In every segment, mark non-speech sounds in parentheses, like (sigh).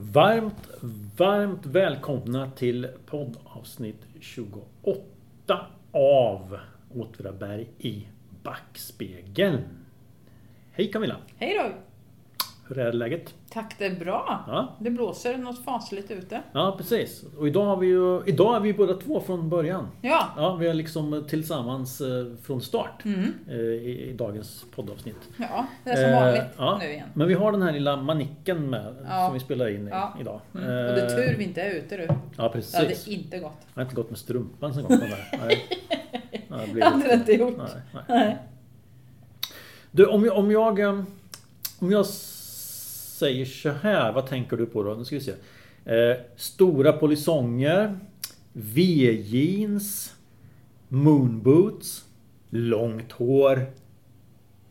Varmt, varmt välkomna till poddavsnitt 28 av Åtvidaberg i backspegeln. Hej Camilla! Hej då! Hur är läget? Tack, det är bra. Ja. Det blåser något fasligt ute. Ja precis. Och idag har vi ju, idag är vi båda två från början. Ja. Ja, vi är liksom tillsammans eh, från start Mm. eh, i, dagens poddavsnitt. Ja, det är som Eh, vanligt ja. nu igen. Men vi har den här lilla manicken med Ja. som vi spelar in i, idag. Mm. Och det är Eh, tur vi inte är ute du. Ja Det hade precis. inte gått. Jag har inte gått med strumpan sen gång. Nej. (laughs) Ja, det Det hade det inte gjort. Nej, nej. Nej. Du, om jag, om jag... eh, Om jag säger så här, vad tänker du på då? Nu ska vi se. Eh, stora polisonger. V-jeans. Moonboots. Långt hår.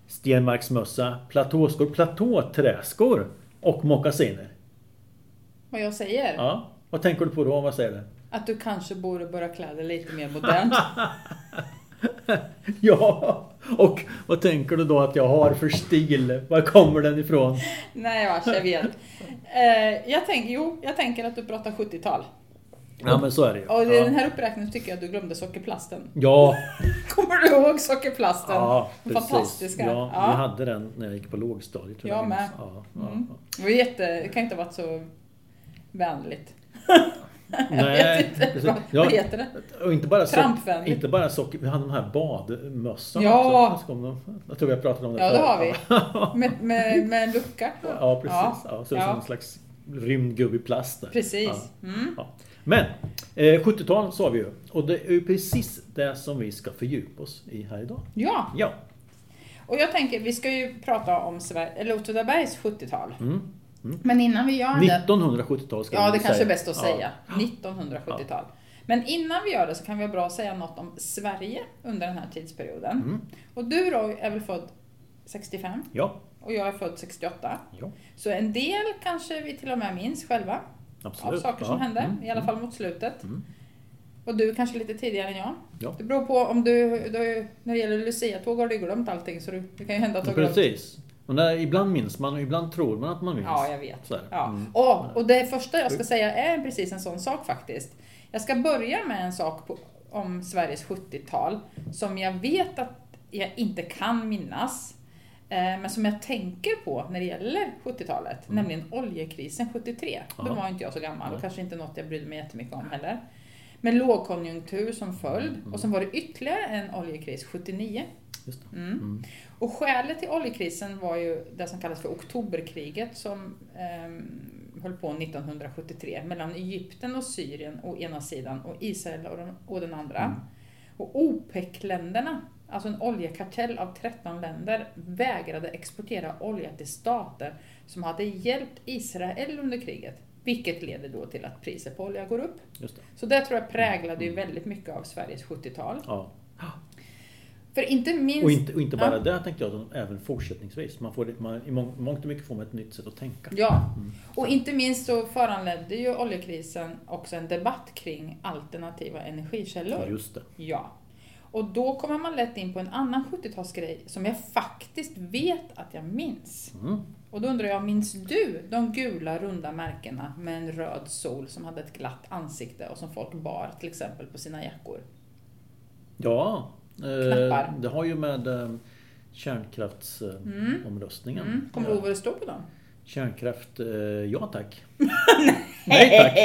Stenmarksmössa. Platåskor. Platåträskor. Och mockasiner. Vad jag säger? Ja. Vad tänker du på då? Vad säger du? Att du kanske borde börja klä dig lite mer modernt. (laughs) (laughs) Ja, och vad tänker du då att jag har för stil? Var kommer den ifrån? Nej vars, jag vet. Eh, jag tänker, jo, jag tänker att du pratar 70-tal. Ja men så är det ju. Och i den Ja, här uppräkningen tycker jag att du glömde sockerplasten. ja, (laughs) Kommer du ihåg sockerplasten? ja Den precis. Fantastiska. Ja, Ja. jag hade den när jag gick på lågstadiet. tror Jag minns. med. Ja, ja, Mm. ja. Det, var jätte, det kan inte ha varit så vänligt. (laughs) Nej, vet inte. Vad- Ja, vad heter det? Och inte bara, inte bara socker, vi hade de här badmössorna Ja. också. De- Jag tror vi har pratat om det Ja, det har vi. (laughs) Med, med, med en lucka. Ja, precis. Ja. Ja. så det är som en slags rymd gubbe i plast där. Precis. Ja. Mm. Ja. Men eh, 70-tal sa vi ju. Och det är ju precis det som vi ska fördjupa oss i här idag. Ja, Ja. och jag tänker, vi ska ju prata om eller Åtvidabergs 70-tal. Mm. Men innan vi gör det... 1970-tal ska Ja, det kanske är säga. bäst att Ja. säga. 1970-tal. Men innan vi gör det så kan vi vara bra att säga något om Sverige under den här tidsperioden. Mm. Och du Roy är väl född 65 Ja, och jag är född 68. ja, Så en del kanske vi till och med minns själva absolut. av saker som ja. hände, Mm. i alla fall mot slutet. Mm. Och du kanske lite tidigare än jag. Ja. Det beror på om du, du när det gäller Lucia-tåg har du glömt allting så du, det kan ju hända att du Ja, har glömt. precis. Och när, ibland minns man och ibland tror man att man minns. Ja, jag vet. Ja. Mm. Och, och det första jag ska säga är precis en sån sak faktiskt. Jag ska börja med en sak på, om Sveriges 70-tal som jag vet att jag inte kan minnas. Eh, men som jag tänker på när det gäller 70-talet, nämligen oljekrisen 73. Då Ja. var inte jag så gammal och kanske inte något jag brydde mig jättemycket om heller. Med lågkonjunktur som följd och sen var det ytterligare en oljekris 79. Just det. Mm. Mm. Och skälet till oljekrisen var ju det som kallas för oktoberkriget som ehm, höll på 1973 mellan Egypten och Syrien å ena sidan och Israel å den, å den andra. Mm. Och OPEC-länderna, alltså en oljekartell av 13 länder, vägrade exportera olja till stater som hade hjälpt Israel under kriget. Vilket leder då till att priset på olja går upp. Det. Så det tror jag präglade Mm. ju väldigt mycket av Sveriges 70-tal. Ja. För inte minst... Och inte, och inte bara Ja. det tänkte jag, utan även fortsättningsvis. Man får, man, I mång- mångt och mycket får man ett nytt sätt att tänka. Ja, Mm. och inte minst så föranledde ju oljekrisen också en debatt kring alternativa energikällor. Just det. Ja. Och då kommer man lätt in på en annan 70-talsgrej som jag faktiskt vet att jag minns. Mm. Och då undrar jag, minns du de gula runda märkena med en röd sol som hade ett glatt ansikte och som folk bar till exempel på sina jackor? Ja, Knappar. det har ju med eh, kärnkraftsomröstningen. Mm. Kommer du ihåg vad det står på dem? Kärnkraft, eh, ja tack. (laughs) Nej tack. (laughs)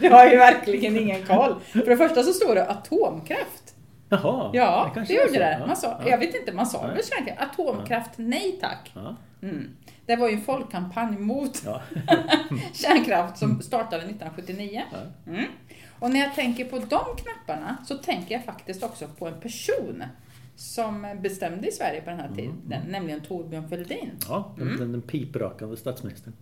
Du har ju verkligen ingen koll. För det första så står det atomkraft. Jaha, Ja, det, är gjorde så. det. Ja, Man sa, ja. Jag vet inte, man sa väl kärnkraft? Atomkraft, nej tack. Ja, Mm. Det var ju en folkkampanj mot ja. (laughs) kärnkraft som startade 1979. Ja. Mm. Och när jag tänker på de knapparna så tänker jag faktiskt också på en person som bestämde i Sverige på den här tiden, Mm. nämligen Torbjörn Fälldin. ja den, Mm. den, piprökande statsministern.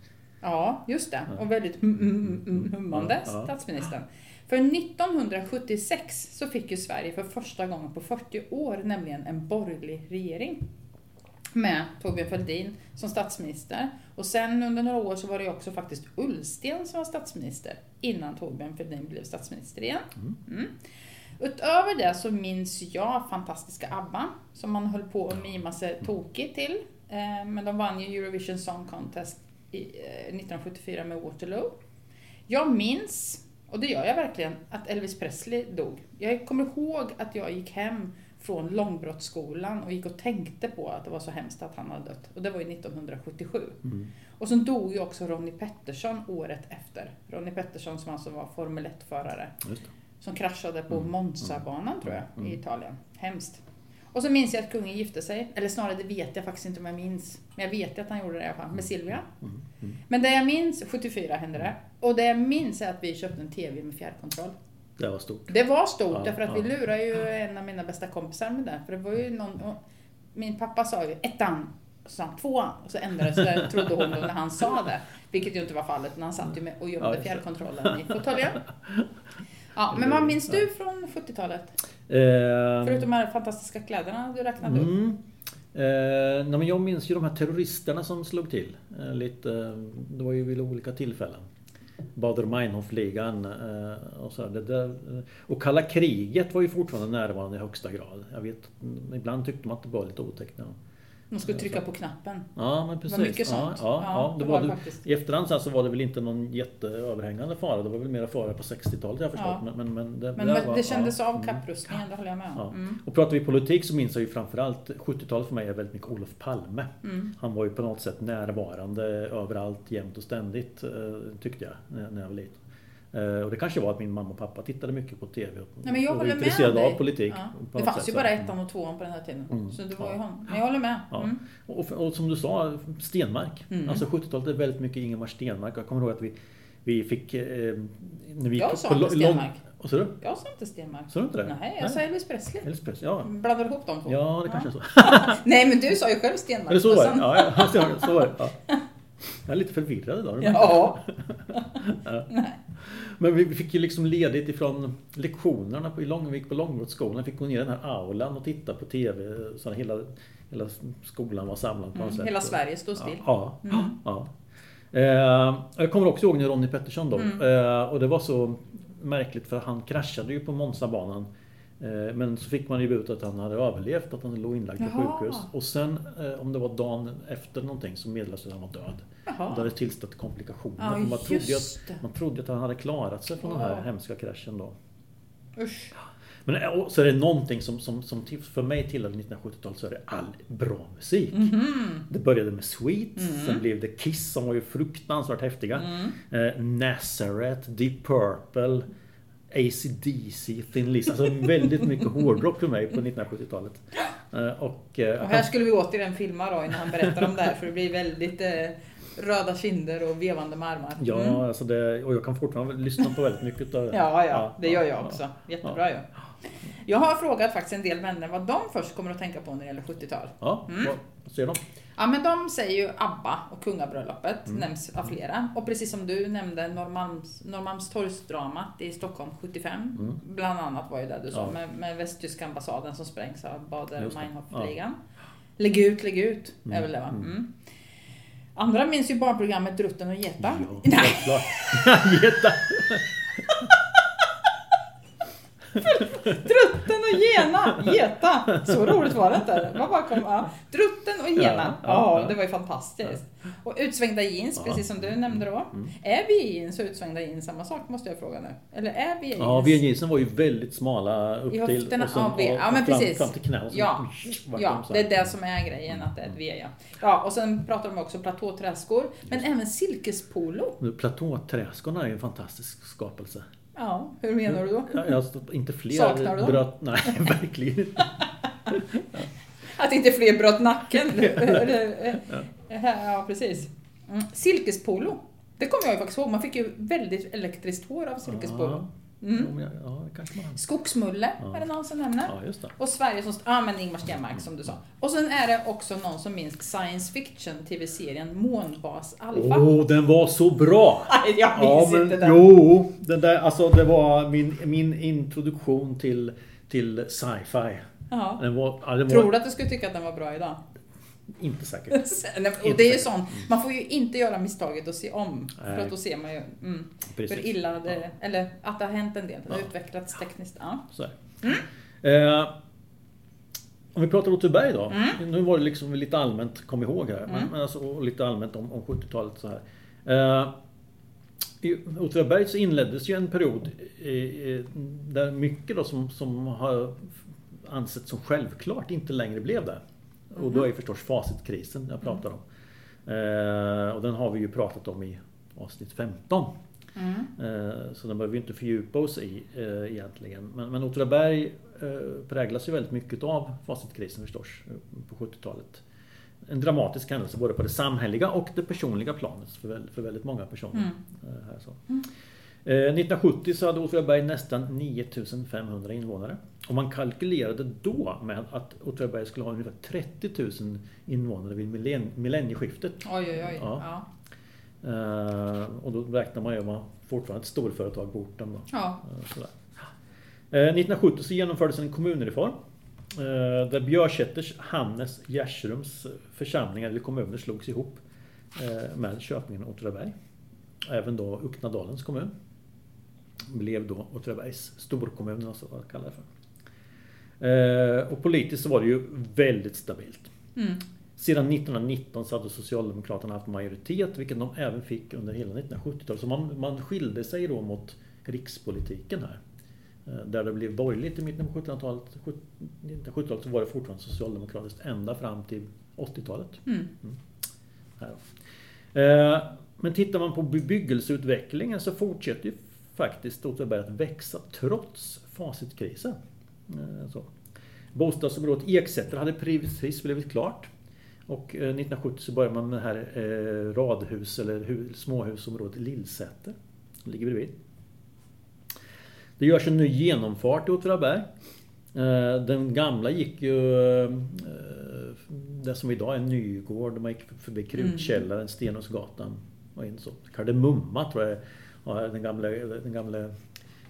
Ja, just det. Och väldigt hum- hum- hummande Ja. statsministern. För 1976 så fick ju Sverige för första gången på 40 år nämligen en borgerlig regering. Med Torbjörn Fälldin som statsminister. Och sen under några år så var det också faktiskt Ullsten som var statsminister. Innan Torbjörn Fälldin blev statsminister igen. Mm. Utöver det så minns jag fantastiska ABBA som man höll på att mima sig tokig till. Eh, Men de vann ju Eurovision Song Contest i, eh, 1974 med Waterloo. Jag minns, och det gör jag verkligen, att Elvis Presley dog. Jag kommer ihåg att jag gick hem från långbrottsskolan och gick och tänkte på att det var så hemskt att han hade dött. Och det var ju 1977. Mm. Och sen dog ju också Ronnie Pettersson året efter. Ronnie Pettersson som alltså var Formel 1-förare. Just det. Som kraschade på Mm, Monza-banan tror jag, mm, i. Italien. Hemskt. Och så minns jag att kungen gifte sig. Eller snarare, det vet jag faktiskt inte om jag minns. Men jag vet ju att han gjorde det i alla fall, med Silvia. Mm. Mm. Men det jag minns, 74 hände det. Och det jag minns är att vi köpte en TV med fjärrkontroll. Det var stort. Det var stort, Ja, därför att ja. vi lurade ju en av mina bästa kompisar med det. För det var ju någon... Min pappa sa ju ettan, och så sa han tvåan. Och så ändrades det, trodde hon när han sa det. Vilket ju inte var fallet, när han satt ju med och gömde fjärrkontrollen i fåtöljen. Ja, men vad minns du från 70-talet? Eh, Förutom de här fantastiska kläderna du räknade upp. Mm. Eh, nej, men jag minns ju de här terroristerna som slog till. Eh, lite, eh, det var ju vid olika tillfällen. Baader-Meinhof-ligan eh, och så. där, och kalla kriget var ju fortfarande närvarande i högsta grad. Jag vet, ibland tyckte man att det var lite otäckt. Ja, de skulle trycka på knappen. ja men Det precis. var mycket sånt. Ja, ja, ja, det var, det det faktiskt. I efterhand så var det väl inte någon jätteöverhängande fara. Det var väl mera fara på 60-talet jag förstått. Ja. Men, men, men det, Men, men var- det kändes ja. av Mm. kapprustningen, det håller jag med om. Ja. Mm. Och pratar vi politik så minns jag ju framförallt 70-talet för mig är väldigt mycket Olof Palme. Mm. Han var ju på något sätt närvarande överallt jämt och ständigt eh, tyckte jag när jag var liten. Eh, Och det kanske var att min mamma och pappa tittade mycket på TV och Nej, men jag och var intresserade av politik. Ja. Det fanns ju bara ettan och tvåan på den här tiden. Mm. Så det var Ja. ju hon. Men jag håller med. Ja. Mm. Och, och som du sa, Stenmark. Mm. Alltså 70-talet är väldigt mycket Ingemar Stenmark. Jag kommer ihåg att vi, vi fick... Eh, när vi Jag sa inte Stenmark. Vad sa du? Jag sa inte Stenmark. Sa du inte det? Nej, jag sa Elvis Presley. Elvis Presley, ja. Blandar ihop de två? Ja, det kanske är så. (laughs) Nej, men du sa ju själv Stenmark. Eller så var det. Ja, ja, så var det. Ja. Jag är lite förvirrad idag. Ja. (laughs) Men vi fick ju liksom ledigt ifrån lektionerna på, i lång, vi gick på långbrottsskolan. Fick gå ner i den här aulan och titta på TV. Så hela, hela skolan var samlad på något Mm, sätt. hela Sverige stod still. Ja. ja, Mm. ja. Eh, jag kommer också ihåg när Ronnie Pettersson dog. Mm. Eh, och det var så märkligt för han kraschade ju på Monzabanan. Eh, Men så fick man ju ut att han hade överlevt, att han låg inlagd på Jaha. sjukhus. Och sen, eh, om det var dagen efter någonting, så meddelades det att han var död. Och det Jaha. hade tillstått komplikationer. Ja, man, trodde att, man trodde att han hade klarat sig från den här Ja. hemska kraschen då. Usch. Men eh, så är det någonting som, som, som för mig tillhörde 1970-talet så är det all bra musik. Mhm. Det började med Sweets, Mm. sen blev det Kiss som var ju fruktansvärt häftiga. Mm. Eh, Nazareth, Deep Purple, AC/DC, Thin Lizzy. Alltså väldigt mycket hårdrock för mig på 1970-talet. Eh, och, eh, Och här skulle vi återigen filma Roy när han berättar om det här för det blir väldigt eh, röda kinder och vevande med armar. Ja, Mm. alltså det, och jag kan fortfarande lyssna på väldigt mycket av det. Ja, ja, det gör jag ja. också. Jättebra ju. Jag har frågat faktiskt en del vänner vad de först kommer att tänka på när det gäller 70-tal. Ja, Mm. vad, säger de? Ja, men de säger ju ABBA och kungabröllopet Mm. nämns av flera. Och precis som du nämnde Norrmalms, Norrmalmstorgsdramat i Stockholm 75. Mm. Bland annat var ju det du sa Ja. med, med västtyska ambassaden som sprängs av Just det. Bader-Meinhof-ligan. Lägg ut, lägg ut, är Mm. väl det va? Mm. Mm. Andra minns ju barnprogrammet Drutten och Geta. Ja, Nej. (laughs) (laughs) Geta. Drutten och Gena! Geta! Så roligt var det inte. Var bara kom, ja. Drutten och Gena. Ja, det var ju fantastiskt. Och utsvängda jeans, precis som du nämnde då. Mm. Är vi jeans och utsvängda jeans samma sak måste jag fråga nu? Eller är vi jeans? Ja, VNJsen var ju väldigt smala upp till och sen ja, V. Ja, och men fram, precis. fram till knä. och Ja, Ja, det är det som är grejen, att det är ett V ja. Ja, och sen pratar de också platåträskor, men även silkespolo. Platåträskorna är ju en fantastisk skapelse. Ja, hur menar du då? Jag, jag har stått- inte fler Saknar du bröt... (laughs) Nej, verkligen inte. (laughs) Att inte fler bröt nacken. (laughs) Ja, precis. Mm. Silkespolo. Det kommer jag ju faktiskt ihåg. Man fick ju väldigt elektriskt hår av silkespolo. Ja, Mm. ja, det kanske man... Skogsmulle Ja. är det någon som nämner. Ja, just det. Och Sverige som... Ja, men Ingmar Stenmark som du sa. Och sen är det också någon som minns science fiction tv-serien Månbas Alpha. Åh, den var så bra! (laughs) Nej, jag Ja, minns men inte den. jo, den där, alltså det var min, min introduktion till, till sci-fi. Ja. Den var, ja, den var Tror du att du skulle tycka att den var bra idag? Inte säkert. (laughs) Och det är ju sånt, man får ju inte göra misstaget att se om. För att då ser man ju mm, hur illa det, Ja. eller att det har hänt en del. Det har Ja. utvecklats tekniskt. Ja. Så det. Eh, Om vi pratar Åtvidaberg då. Mm. Nu var det liksom lite allmänt, kom ihåg här. Men, Mm. men alltså, lite allmänt om, om 70-talet så här. Eh, I Åtvidaberg så inleddes ju en period eh, där mycket då som, som har ansetts som självklart inte längre blev det. Och då är förstås facitkrisen jag pratar om. Eh, och den har vi ju pratat om i avsnitt 15. Mm. Eh, Så den behöver vi inte fördjupa oss i eh, egentligen. Men, men Åtvidaberg eh, präglas ju väldigt mycket av facitkrisen förstås eh, på 70-talet. En dramatisk händelse både på det samhälleliga och det personliga planet för, för väldigt många personer. Mm. eh, Här så. Eh, 1970 så hade Åtvidaberg nästan 9500 invånare. Och man kalkylerade då med att Åtvidaberg skulle ha ungefär 30 000 invånare vid millen- millennieskiftet. Oj, oj, oj. Ja. Ja. Eh, Och då räknar man ju med fortfarande ett storföretag på orten. Då. Ja. Eh, Sådär. Eh, 1970 så genomfördes en kommunreform. eh, Där Björsätters, Hannes, Gärsrums församlingar eller kommuner slogs ihop eh, med Köpingen och Åtvidaberg. Även då Uknadalens kommun blev då Åtvidabergs storkommun, alltså vad jag kallar det för. Eh, Och politiskt så var det ju väldigt stabilt. Mm. Sedan 1919 så hade Socialdemokraterna haft majoritet, vilket de även fick under hela 1970-talet. Så man, man skilde sig då mot rikspolitiken här. Eh, Där det blev borgerligt i mitten på 1700-talet. 1970-talet så var det fortfarande socialdemokratiskt ända fram till 80-talet. Mm. Då. Eh, Men tittar man på bebyggelseutvecklingen så fortsätter ju faktiskt Åtvidaberg att växa trots facitkrisen. Eh, Så. Bostadsområdet Eksäter hade precis blivit klart. Och eh, 1970 så började man med det här eh, radhus eller hu- småhusområdet Lillsäter. Som ligger bredvid. Det görs en ny genomfart i Åtvidaberg. Eh, Den gamla gick ju... eh, Det som idag är Nygård, man gick förbi Krutkällaren, Stenåsgatan och en så. Kardemumma tror jag ja, den gamla, den gamla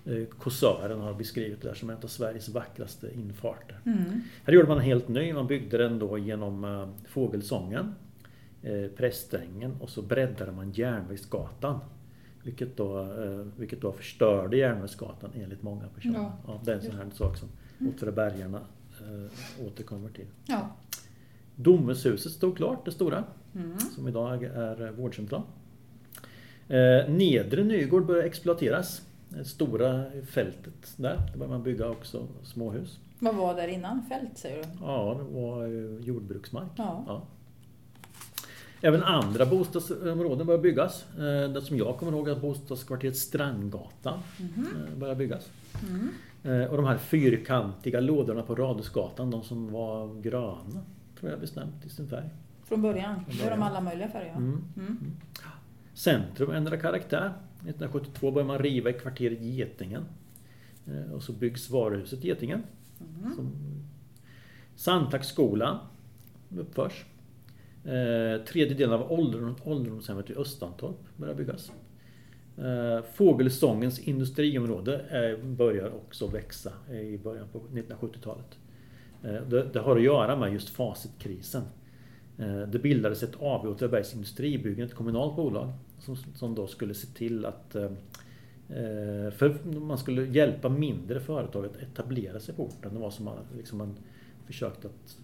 eh, kåsören har beskrivit det där som en av Sveriges vackraste infarter. Mm. Här gjorde man en helt ny, man byggde den då genom eh, Fågelsången, eh, Prästängen och så breddade man Järnvägsgatan. Vilket då, vilket då förstörde Järnvägsgatan enligt många personer. Ja. Ja, det är en sån här sak som Åtvidabergarna eh, återkommer till. Ja. Domushuset stod klart, det stora, Mm. som idag är vårdcentral. Eh, Nedre Nygård började exploateras. Det stora fältet där, där började man bygga också småhus. Vad var där innan? Fält säger du? Ja, det var ju jordbruksmark. Ja. Ja. Även andra bostadsområden börjar byggas. Eh, Det som jag kommer ihåg är bostadskvarteret Strandgatan eh, börjar byggas. Mm. Eh, Och de här fyrkantiga lådorna på Radhusgatan, de som var gröna, tror jag bestämt i sin färg. Från början? Från Då är de början. alla möjliga färger? Mm. Mm. Centrum ändrar karaktär. 1972 börjar man riva i kvarteret Getingen. Eh, Och så byggs varuhuset Getingen. Mm. Som uppförs. Eh, tredje delen av ålderdom, ålderdomshemmet i Östantorp börjar byggas. Eh, Fågelsångens industriområde eh, börjar också växa i början på 1970-talet. Eh, det, det har att göra med just facitkrisen. Eh, det bildades ett AB Åtvidabergs Industribyggen, ett kommunalt bolag, som, som då skulle se till att eh, Eh, För man skulle hjälpa mindre företag att etablera sig på orten. Det var som att liksom man försökte att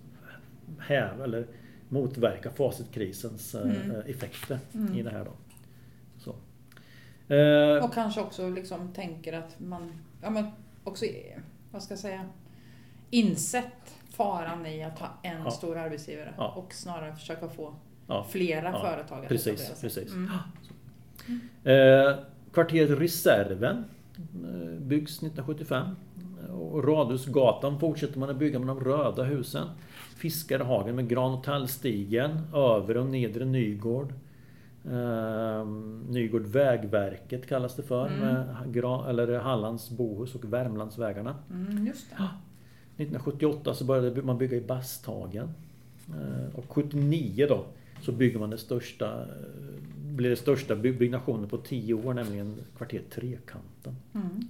häva eller motverka facitkrisens Mm. effekter Mm. i det här. Då. Så. Och kanske också liksom tänker att man ja, men också, vad ska jag säga, insett faran i att ha en Ja. stor arbetsgivare Ja. och snarare försöka få ja, flera Ja, företag att precis, precis. Mm. Eh, kvarteret Reserven eh, byggs 1975. Och Radhusgatan fortsätter man att bygga med de röda husen. Fiskarhagen med Gran och tallstigen. Övre och nedre Nygård. Eh, Nygård Vägverket kallas det för. Mm. Med Gran, eller Hallands Bohus och Värmlandsvägarna. Mm, just det. 1978 så började man bygga i Basthagen. Eh, Och 79 då så bygger man det största, eh, blir det största by- byggnationen på 10 år, nämligen kvarteret Trekanten. Mm.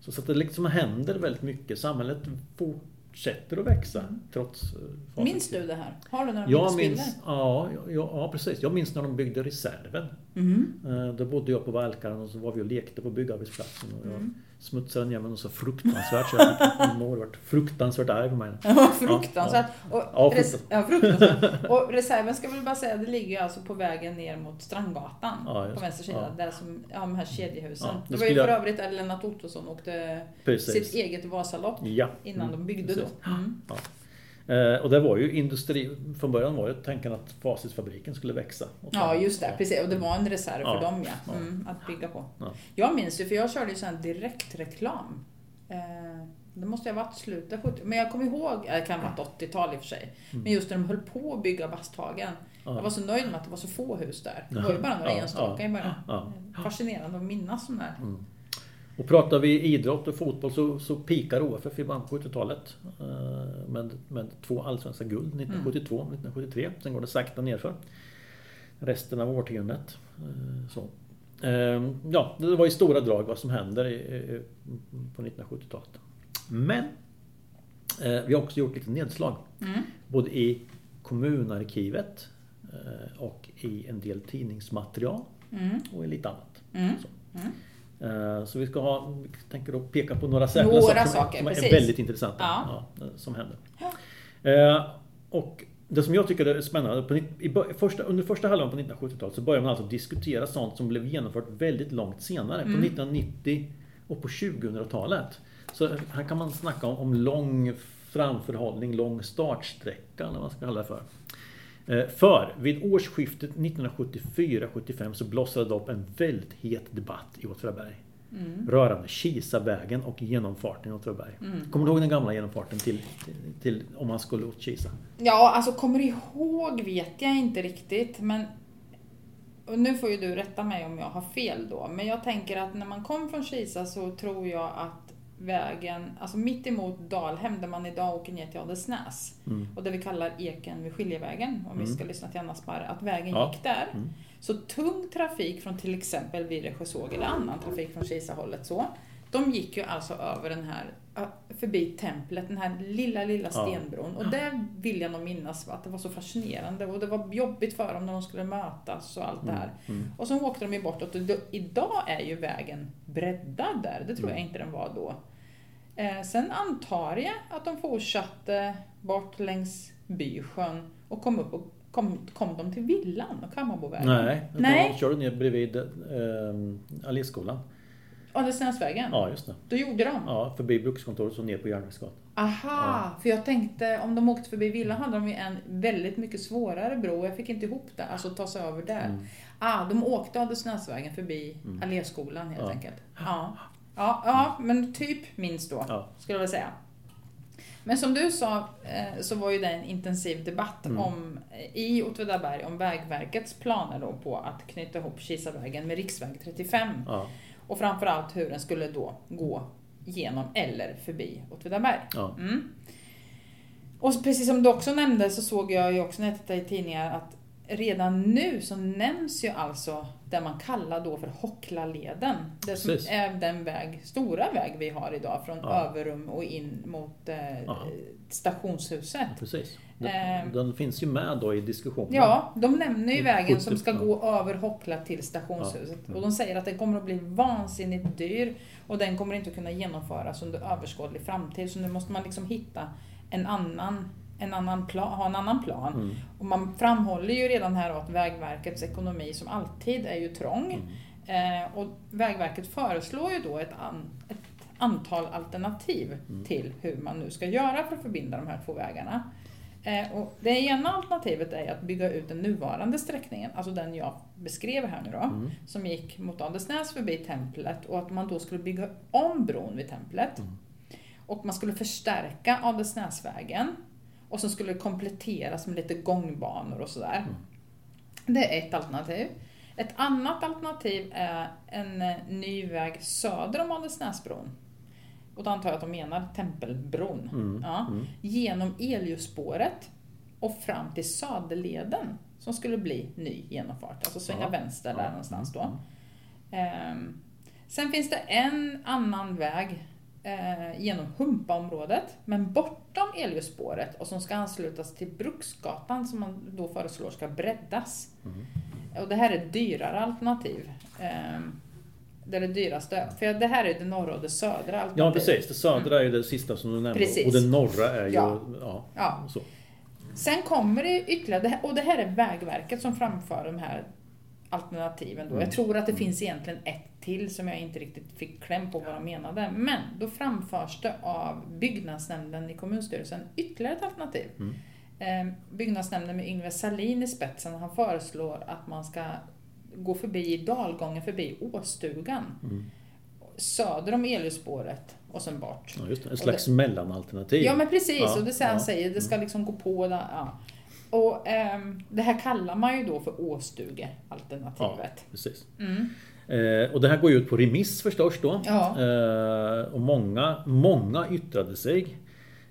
Så, så att det liksom händer väldigt mycket. Samhället fortsätter att växa trots eh. Minns du det här? Har du några Jag minns, ja, ja, ja, precis. Jag minns när de byggde reserven. Mm. Då bodde jag på Valkaren och så var vi och lekte på byggarbetsplatsen. Och jag Mm. Smutsade mig något så fruktansvärt så jag mor vart fruktansvärt arg på mig. (laughs) Ja, fruktansvärt. Och, Ja, res- ja, fruktansvärt. Och reserven ska vi bara säga, det ligger ju alltså på vägen ner mot Strandgatan. Ja, på vänster sida. ja. Där som, ja, de här kedjehusen. Ja, det det var ju för jag- övrigt där Lennart Ottosson åkte Precis. sitt eget Vasalopp Ja. innan Mm, de byggde precis. då. Mm. Eh, Och det var ju industri... Från början var ju tanken att Facitfabriken skulle växa. Ja, just det. ja. Precis. Och det var en reserv Ja, för dem ja. ja. Mm, att bygga på. Ja. Jag minns ju, för jag körde ju sån här direktreklam. Eh, det måste ha varit slutet 70 Men jag kommer ihåg, ja, det kan ha varit 80-tal i och för sig. Mm. Men just när de höll på att bygga Basthagen. Ja. Jag var så nöjd med att det var så få hus där. Det var ju bara några Ja, enstaka ja, i början. ja. Fascinerande att minnas sån där. Mm. Och pratar vi idrott och fotboll så, så pikar OFF i början på 70-talet. eh, Med, med två allsvenska guld 1972 och 1973. Sen går det sakta nerför. Resten av årtiondet. eh, Så. Eh, Ja, det var i stora drag vad som händer på 1970-talet. Men eh, vi har också gjort lite nedslag. Mm. Både i kommunarkivet och i en del tidningsmaterial Mm. och i lite annat. Så. Eh, Så vi ska ha, vi tänker då peka på några särskilda Några saker, som, saker, som är precis. väldigt intressanta. Ja. Ja, som händer. Ja. Eh, Och det som jag tycker är spännande, på, i första, under första halvan på 1970-talet så började man alltså diskutera sånt som blev genomfört väldigt långt senare, Mm. på 1990 och på 2000-talet. Så här kan man snacka om, om lång framförhållning, lång startsträcka eller vad man ska kalla det för. Eh, För vid årsskiftet 1974-75 så blossade det upp en väldigt het debatt i Åtvidaberg. Mm. Rörande Kisavägen och genomfarten i Åtvidaberg. Mm. Kommer du ihåg den gamla genomfarten till, till, till om man skulle åt Kisa? Ja, alltså kommer ihåg vet jag inte riktigt. Men och nu får ju du rätta mig om jag har fel då. Men jag tänker att när man kom från Kisa så tror jag att vägen, alltså mitt emot Dalhem där man idag åker ner till Adelsnäs Mm. och det vi kallar Eken vid Skiljevägen, om vi Mm. ska lyssna till Anna Sparre, att vägen Ja. gick där. Mm. Så tung trafik från till exempel Viresjösåg eller annan trafik från Kisa-hållet så, de gick ju alltså över den här, förbi templet, den här lilla, lilla Ja. stenbron. Och där vill jag nog minnas att det var så fascinerande och det var jobbigt för dem när de skulle mötas och allt det här. Mm. Och så åkte de ju bortåt och då- idag är ju vägen breddad där, det tror jag Mm. inte den var då. Eh, sen antar jag att de fortsatte bort längs Bysjön och kom upp och kom, kom de till villan och Kammarbovägen? Nej, Nej. de körde ner bredvid eh, Alléskolan. Adelsnäsvägen? Ja, just det. Då gjorde de? Ja, förbi Brukskontoret och ner på Järnvägsgatan. Aha, för jag tänkte om de åkte förbi villan hade de ju en väldigt mycket svårare bro. Jag fick inte ihop det, alltså ta sig över där. Mm. Ah, de åkte Adelsnäsvägen förbi Mm. Alléskolan helt Ja. enkelt. Ja. Ja, ja, men typ minst då, Ja. skulle jag vilja säga. Men som du sa eh, så var ju det en intensiv debatt Mm. om, eh, i Åtvidaberg om Vägverkets planer då på att knyta ihop Kisavägen med riksväg 35. Ja, Och framförallt hur den skulle då gå genom eller förbi Åtvidaberg. ja. Mm. Och precis som du också nämnde så såg jag ju också när jag tittade i tidningar att redan nu så nämns ju alltså det man kallar då för Hocklaleden. Det som Precis. är den väg, stora väg vi har idag från Ja. Överum och in mot eh, Ja. stationshuset. Precis. Den, Ehm. den finns ju med då i diskussionen. Ja, de nämner ju Mm, vägen som 70, ska ja. gå över Hockla till stationshuset. Ja. Och de säger att den kommer att bli vansinnigt dyr och den kommer inte att kunna genomföras under överskådlig framtid. Så nu måste man liksom hitta en annan, en annan plan, ha en annan plan. Mm. Och man framhåller ju redan här att Vägverkets ekonomi som alltid är ju trång. Mm. Eh, och Vägverket föreslår ju då ett, an, ett antal alternativ Mm. till hur man nu ska göra för att förbinda de här två vägarna. Eh, och det ena alternativet är att bygga ut den nuvarande sträckningen, alltså den jag beskrev här nu då, Mm. som gick mot Adelsnäs förbi templet och att man då skulle bygga om bron vid templet. Mm. Och man skulle förstärka Adelsnäsvägen och så skulle det kompletteras med lite gångbanor och sådär. Mm. Det är ett alternativ. Ett annat alternativ är en eh, ny väg söder om Adelsnäsbron. Och då antar jag att de menar Tempelbron. Mm. Ja. Mm. Genom Elljusspåret och fram till Söderleden som skulle bli ny genomfart. Alltså svänga Ja. vänster där Ja. någonstans då. Mm. Ehm, sen finns det en annan väg eh, genom Humpaområdet, men bortom elljusspåret och som ska anslutas till Bruksgatan som man då föreslår ska breddas. Mm. Och det här är ett dyrare alternativ. Eh, det är det dyraste. För det här är det norra och det södra alternativet. Ja precis, det södra är ju det sista som du nämnde Precis. och det norra är ju... Ja. Ja. Ja. Så. Sen kommer det ytterligare, och det här är Vägverket som framför de här alternativen. Då. Mm. Jag tror att det finns egentligen ett till som jag inte riktigt fick kläm på vad de menade. Men då framförs det av byggnadsnämnden i kommunstyrelsen ytterligare ett alternativ. Mm. Eh, Byggnadsnämnden med Yngve Salin i spetsen, han föreslår att man ska gå förbi dalgången förbi Åstugan. Mm. Söder om elljusspåret och sen bort. Ja, just det. Och slags mellanalternativ. Ja men precis, Ja, och det han ja. säger, det ska liksom gå på där. Ja. Och ehm, det här kallar man ju då för Åstuge-alternativet. Precis. Mm. Eh, och det här går ju ut på remiss förstås då. Ja. Eh, och många, många yttrade sig.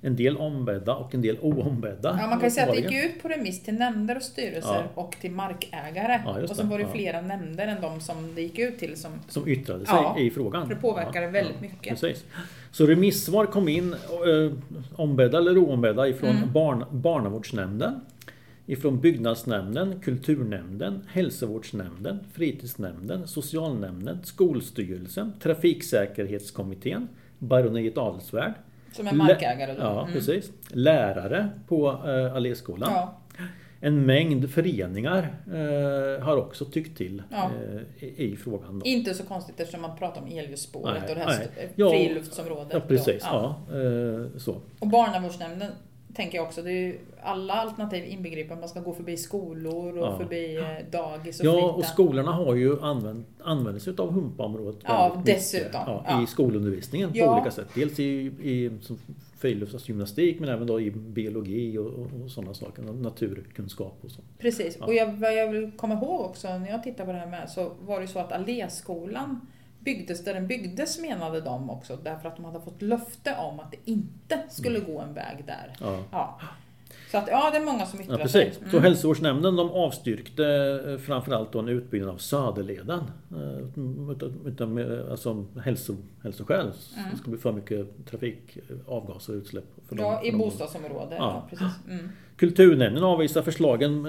En del ombedda och en del oombedda. Ja, man kan säga att det gick ut på remiss till nämnder och styrelser Ja. och till markägare. Ja, och sen var det flera nämnder än de som det gick ut till. Som, Som yttrade sig i frågan. för det påverkar väldigt mycket. Precis. Så remissvar kom in, eh, ombedda eller oombedda, ifrån Mm. barn, Barnavårdsnämnden, ifrån Byggnadsnämnden, Kulturnämnden, Hälsovårdsnämnden, Fritidsnämnden, Socialnämnden, Skolstyrelsen, Trafiksäkerhetskommittén, Baroniet Adelsvärd. som är markägare då. Ja, Mm. precis. Lärare på eh, Alléskolan. Ja, En mängd föreningar eh, har också tyckt till Ja. eh, i, i frågan. Då. inte så konstigt eftersom man pratar om elljusspåret och det här Ja, friluftsområdet. Ja, precis. då. Ja. eh, så. Och barnavårdsnämnden tänker jag också, det är ju alla alternativ inbegriper. Man ska gå förbi skolor och Ja. förbi eh, dagis och Ja, frita. och skolorna har ju använt, använt sig av Humpaområdet Ja, dessutom. Ja, Ja. I skolundervisningen på olika sätt. Dels i, i friluftsgymnastik men även då i biologi och, och, och sådana saker. Naturkunskap och så. Precis, och jag, vad jag vill komma ihåg också när jag tittar på det här med så var det ju så att Alléskolan byggdes där den byggdes menade de också därför att de hade fått löfte om att det inte skulle Mm. gå en väg där. Ja. Ja. Så att ja, det är många som Ja, yttrar precis. sig. Så Mm. hälsovårdsnämnden de avstyrkte eh, framförallt då en utbyggnad av Söderleden. eh, eh, alltså hälso, hälsoskäl. Mm. Det ska bli för mycket trafik, eh, avgaser och utsläpp. För dem- Ja, för i dem. bostadsområde. Ja. Ja. precis. Mm. Kulturnämnden avvisar förslagen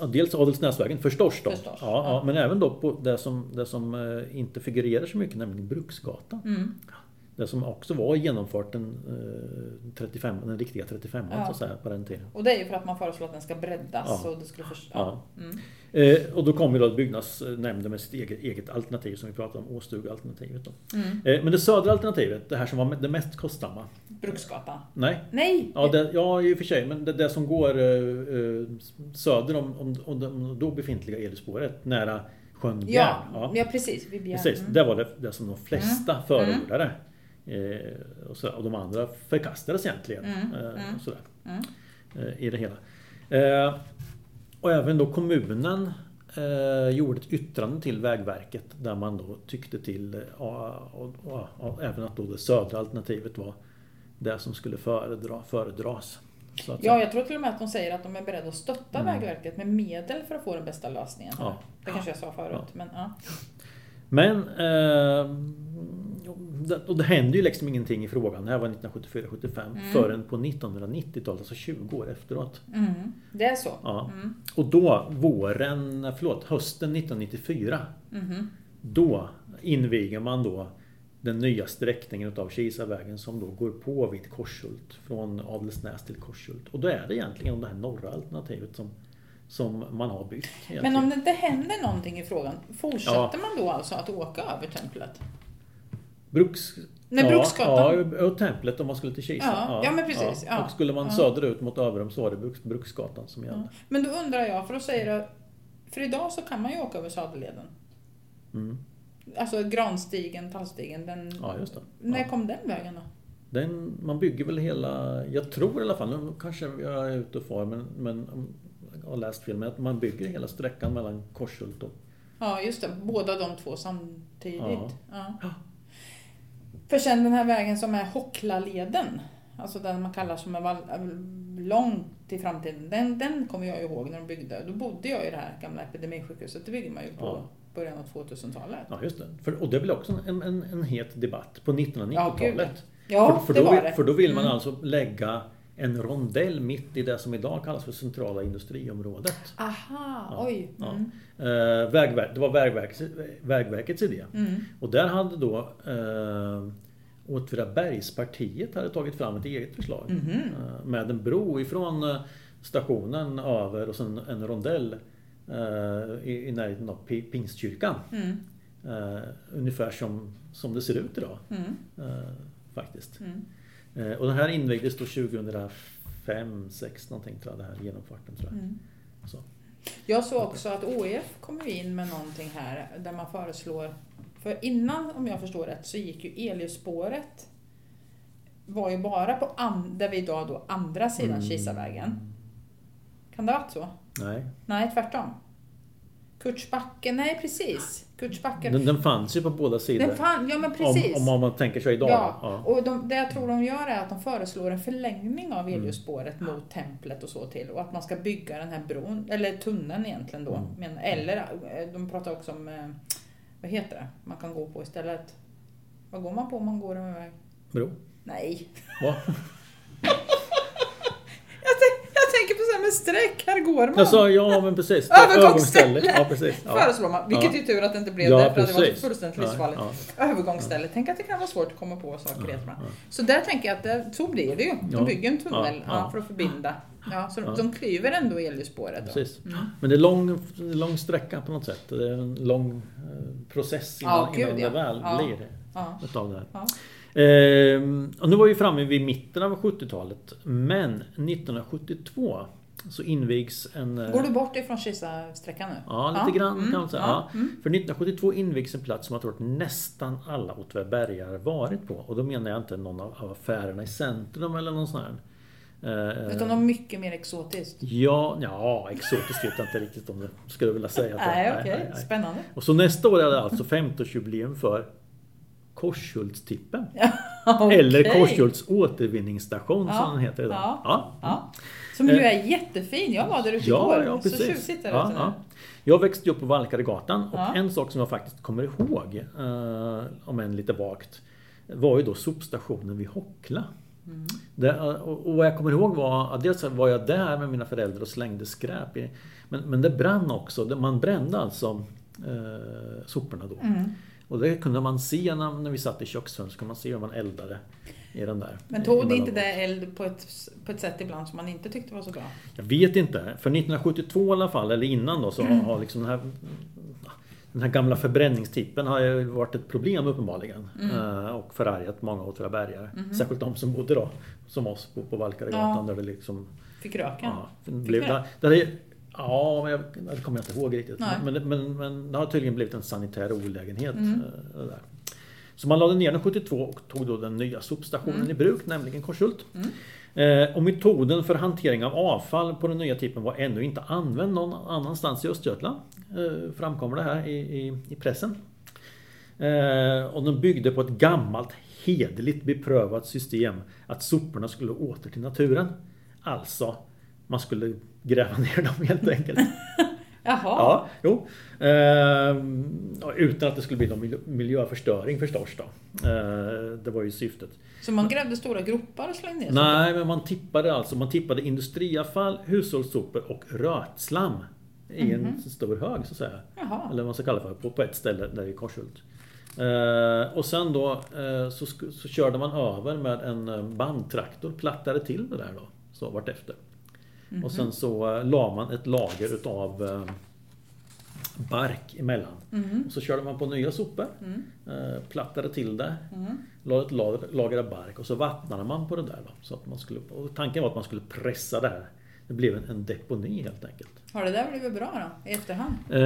ja, Dels Adelsnäsvägen förstås då. Förstås, ja, ja. ja. Men även då på det som, det som eh, inte figurerar så mycket, nämligen Bruksgatan. Mm. Det som också var genomfört den, eh, 35, den riktiga 35 Ja. så att säga på den tiden. Och det är ju för att man föreslår att den ska breddas. Ja. Och det skulle ja. Mm. Eh, och då kom ju då byggnadsnämnden med sitt eget, eget alternativ som vi pratade om, Åstuga-alternativet. Mm. Eh, men det södra alternativet, det här som var det mest kostsamma. Bruksgatan. Nej, Nej! Ja, det, ja i och för sig, men det, det som går eh, eh, söder om, om, om det då befintliga elspåret nära sjön Bjärn. ja, ja. precis. Precis, Mm. det var det, det som de flesta förordade. Eh, och, så, och de andra förkastades egentligen. Mm, Eh, mm, sådär, Mm. eh, I det hela. Och även då kommunen gjorde ett yttrande till Vägverket där man då tyckte till och, och, och, även att då det södra alternativet var det som skulle föredra, föredras. Ja, säga. jag tror till och med att de säger att de är beredda att stötta Mm. Vägverket med medel för att få den bästa lösningen. Ja. Det kanske jag sa förut. Ja. Men, ja. Men eh, och det hände ju liksom ingenting i frågan. Det här var 1974-75 Mm. förrän på 1990-talet, alltså 20 år efteråt. Mm. Det är så? Ja. Mm. Och då våren, förlåt, hösten 1994 Mhm. Då inviger man då den nya sträckningen utav Kisavägen som då går på vid Korshult från Adelsnäs till Korshult. Och då är det egentligen det här norra alternativet som, som man har byggt. Men egentligen. om det inte händer någonting i frågan, fortsätter Ja. man då alltså att åka över templet? Bruks... Nej, ja, Bruksgatan. Ja, och templet om man skulle till Kisa. Ja, ja, men precis, ja. Och skulle man Ja. söderut mot Överum så var det Bruks, Bruksgatan som gällde. Ja. Men då undrar jag, för då säger du, för idag så kan man ju åka över Söderleden. Mm. Alltså Granstigen, Tallstigen, den... Ja, just det. När Ja. kom den vägen då? Den, man bygger väl hela, jag tror i alla fall, nu kanske jag är ute och far men, men har läst filmen, att man bygger hela sträckan mellan Korshult och... Ja, just det. Båda de två samtidigt. Ja. Ja. För sen den här vägen som är Hocklaleden, alltså den man kallar som är långt i framtiden, den, den kommer jag ihåg när de byggde. Då bodde jag i det här gamla epidemisjukhuset, det byggde man ju på, Ja. början av 2000-talet. Ja, just det. För, och det blev också en, en, en het debatt på Ja, gud, 1990-talet. Ja, för, för, det då, var vill- det. för då vill man Mm. alltså lägga en rondell mitt i det som idag kallas för centrala industriområdet. Aha, Ja, oj. ja. Mm. Eh, Vägverk, det var Vägverkets, Vägverkets idé. Mm. Och där hade då eh, Åtvidabergspartiet hade tagit fram ett eget förslag. Mhm. Eh, med en bro ifrån eh, stationen över och sen en rondell eh, i, i närheten av Pi- Pingstkyrkan. Mm. Eh, ungefär som, som det ser ut idag. Mm. Eh, faktiskt. Eh, och den här invigdes då 2005, 2006 någonting tror jag, den här genomfarten tror jag. Mm. Så. Jag såg också att OEF kommer in med någonting här där man föreslår, för innan om jag förstår rätt så gick ju Eliusspåret var ju bara på an, där vi idag då andra sidan Mm. Kisavägen. Kan det ha varit så? Nej. Nej, tvärtom. Kurtsbacken, nej precis. Kurtsbacken. Den, den fanns ju på båda sidor. Den fan, ja men precis. Om, om man tänker sig idag. Ja, Ja. och de, det jag tror de gör är att de föreslår en förlängning av Mm. Eliusspåret mot templet och så till och att man ska bygga den här bron, eller tunneln egentligen då. Mm. Men, eller eh, de pratar också om, eh, vad heter det, man kan gå på istället. Vad går man på om man går en väg? Bro. Nej. Va? (laughs) Jag, tänk, jag tänker på så här med streck, här går man. Sa ja men precis. (laughs) Övergångsställe. Ja precis. Ja. Föreslår man, vilket Ja. ju tur att det inte blev Ja, det, för det var fullständigt livsfarligt. ja. Övergångsställe, tänk att det kan vara svårt att komma på saker Ja. Så där tänker jag att det, så blir det ju. De bygger en tunnel för att förbinda. Ja, så Ja. de klyver ändå. Precis. Mm. Men det är lång, lång sträcka på något sätt. Det är en lång eh, process innan, gud, innan det väl blir Ja. utav det här. Och nu var vi framme vid mitten av 70-talet. Men 1972 så invigs en... eh, Går du bort ifrån Kisa-sträckan nu? Ja, lite grann Mm. kan man säga. Ja. Ja. För 1972 invigs en plats som jag tror att nästan alla Åtvidabergare varit på. Och då menar jag inte någon av affärerna i centrum eller någon sån här. Eh, Utan något mycket mer exotiskt? Ja, ja, exotiskt vet jag inte riktigt om det skulle jag vilja säga. Nej, okej. Spännande. Och så nästa år är det alltså 50-årsjubileum för Korshultstippen. Eller Okej. Korshults återvinningsstation Ja, som den heter idag. ja, Ja. Ja. Som ju är jättefin. Jag var där ute Ja, igår. ja så tjusigt är det Ja, ja. Jag växte upp på Valkaregatan och en sak som jag faktiskt kommer ihåg, eh, om än lite vagt, var ju då sopstationen vid Hockla. Mm. Det, och, och vad jag kommer ihåg var att dels var jag där med mina föräldrar och slängde skräp i. Men, men det brann också. Man brände alltså eh, soporna då. Mm. Och det kunde man se när, när vi satt i köksfönstret. kunde man se hur man eldade i den där. Men tog det inte det eld på ett, på ett sätt ibland som man inte tyckte var så bra? Jag vet inte. För 1972 i alla fall, eller innan då, så Mm. har liksom den här den här gamla förbränningstippen har ju varit ett problem uppenbarligen. Mm. Eh, Och förargat många åtvidabergare. Mhm. Särskilt de som bodde då, som oss, på, Valkaregatan. Ja. Där det liksom... Fick röka? Ja, Fick blev, det? där, där är, ja, men jag, det kommer jag inte ihåg riktigt. Nej. Men, men, men det har tydligen blivit en sanitär olägenhet. Mm. eh, där. Så man lade ner den 72 och tog då den nya sopstationen Mm. i bruk, nämligen Korshult. Mm. Eh, och metoden för hantering av avfall på den nya typen var ännu inte använd någon annanstans i Östergötland. Eh, framkommer det här i, i, i pressen. Eh, och den byggde på ett gammalt hederligt beprövat system att soporna skulle åter till naturen. Alltså, man skulle gräva (laughs) ner dem helt enkelt. (laughs) Jaha. Ja, jo. Ja, utan att det skulle bli någon miljö- miljöförstöring förstås då. Ehm, det var ju syftet. Så man grävde stora gropar och slängde ner Nej, men man tippade alltså man tippade industriavfall, hushållssopor och rötslam i en Mhm. stor hög så att säga. Jaha. Eller vad man ska kalla det för, på, på ett ställe där i Korshult. Ehm, och sen då eh, så, så körde man över med en eh, bandtraktor, plattade till det där då. Så vartefter. Mhm. Och sen så eh, la man ett lager utav eh, bark emellan. Mhm. Och så körde man på nya sopor, Mm. eh, plattade till det, Mm. la ett lager, lager av bark och så vattnade man på det där. Då, så att man skulle, och tanken var att man skulle pressa det här. Det blev en, en deponi helt enkelt. Har det där blivit bra då? I efterhand? Eh,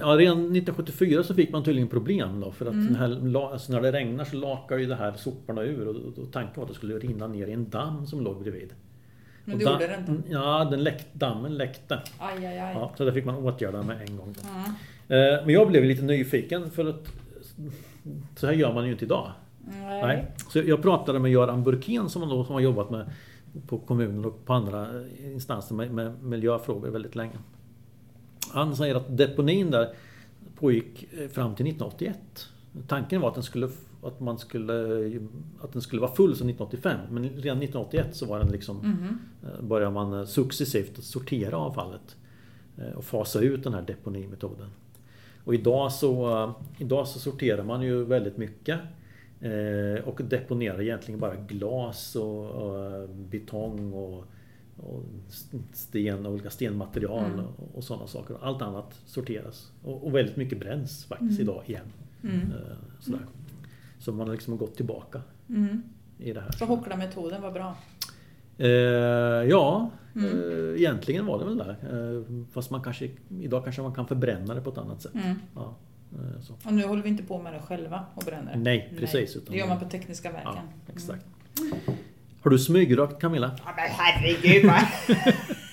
ja, redan 1974 så fick man tydligen problem då för att Mm. här, alltså när det regnar så lakar ju de här soporna ur och, och, och tanken var att det skulle rinna ner i en damm som låg bredvid. Men det gjorde det inte? Ja, den läck, dammen läckte. Aj, aj, aj. Ja, så det fick man åtgärda med en gång. Mm. Eh, Men jag blev lite nyfiken för att så här gör man ju inte idag. Nej. Nej. Så jag pratade med Göran Burkén som, då, som har jobbat med på kommunen och på andra instanser med, med miljöfrågor väldigt länge. Han säger att deponin där pågick eh, fram till 1981. Tanken var att den skulle, att man skulle, att den skulle vara full som 1985 men redan 1981 så var den liksom, Mhm. eh, började man successivt att sortera avfallet eh, och fasa ut den här deponimetoden. Och idag så, eh, idag så sorterar man ju väldigt mycket eh, och deponerar egentligen bara glas och, och betong och, och sten, olika stenmaterial Mm. och, och sådana saker. Allt annat sorteras. Och, och väldigt mycket bränns faktiskt idag igen. Mm. Eh, sådär. Så man har liksom gått tillbaka Mm. i det här. Så Hockla-metoden var bra. Eh, ja, Mm. eh, egentligen var det väl det. Eh, fast man kanske, idag kanske man kan förbränna det på ett annat sätt. Mm. Ja, eh, så. Och nu håller vi inte på med det själva och bränner. Nej, precis. Utan, Det gör man på Tekniska verken. Ja, exakt. Har du smygrökt Camilla? Ja, men herregud vad... (laughs)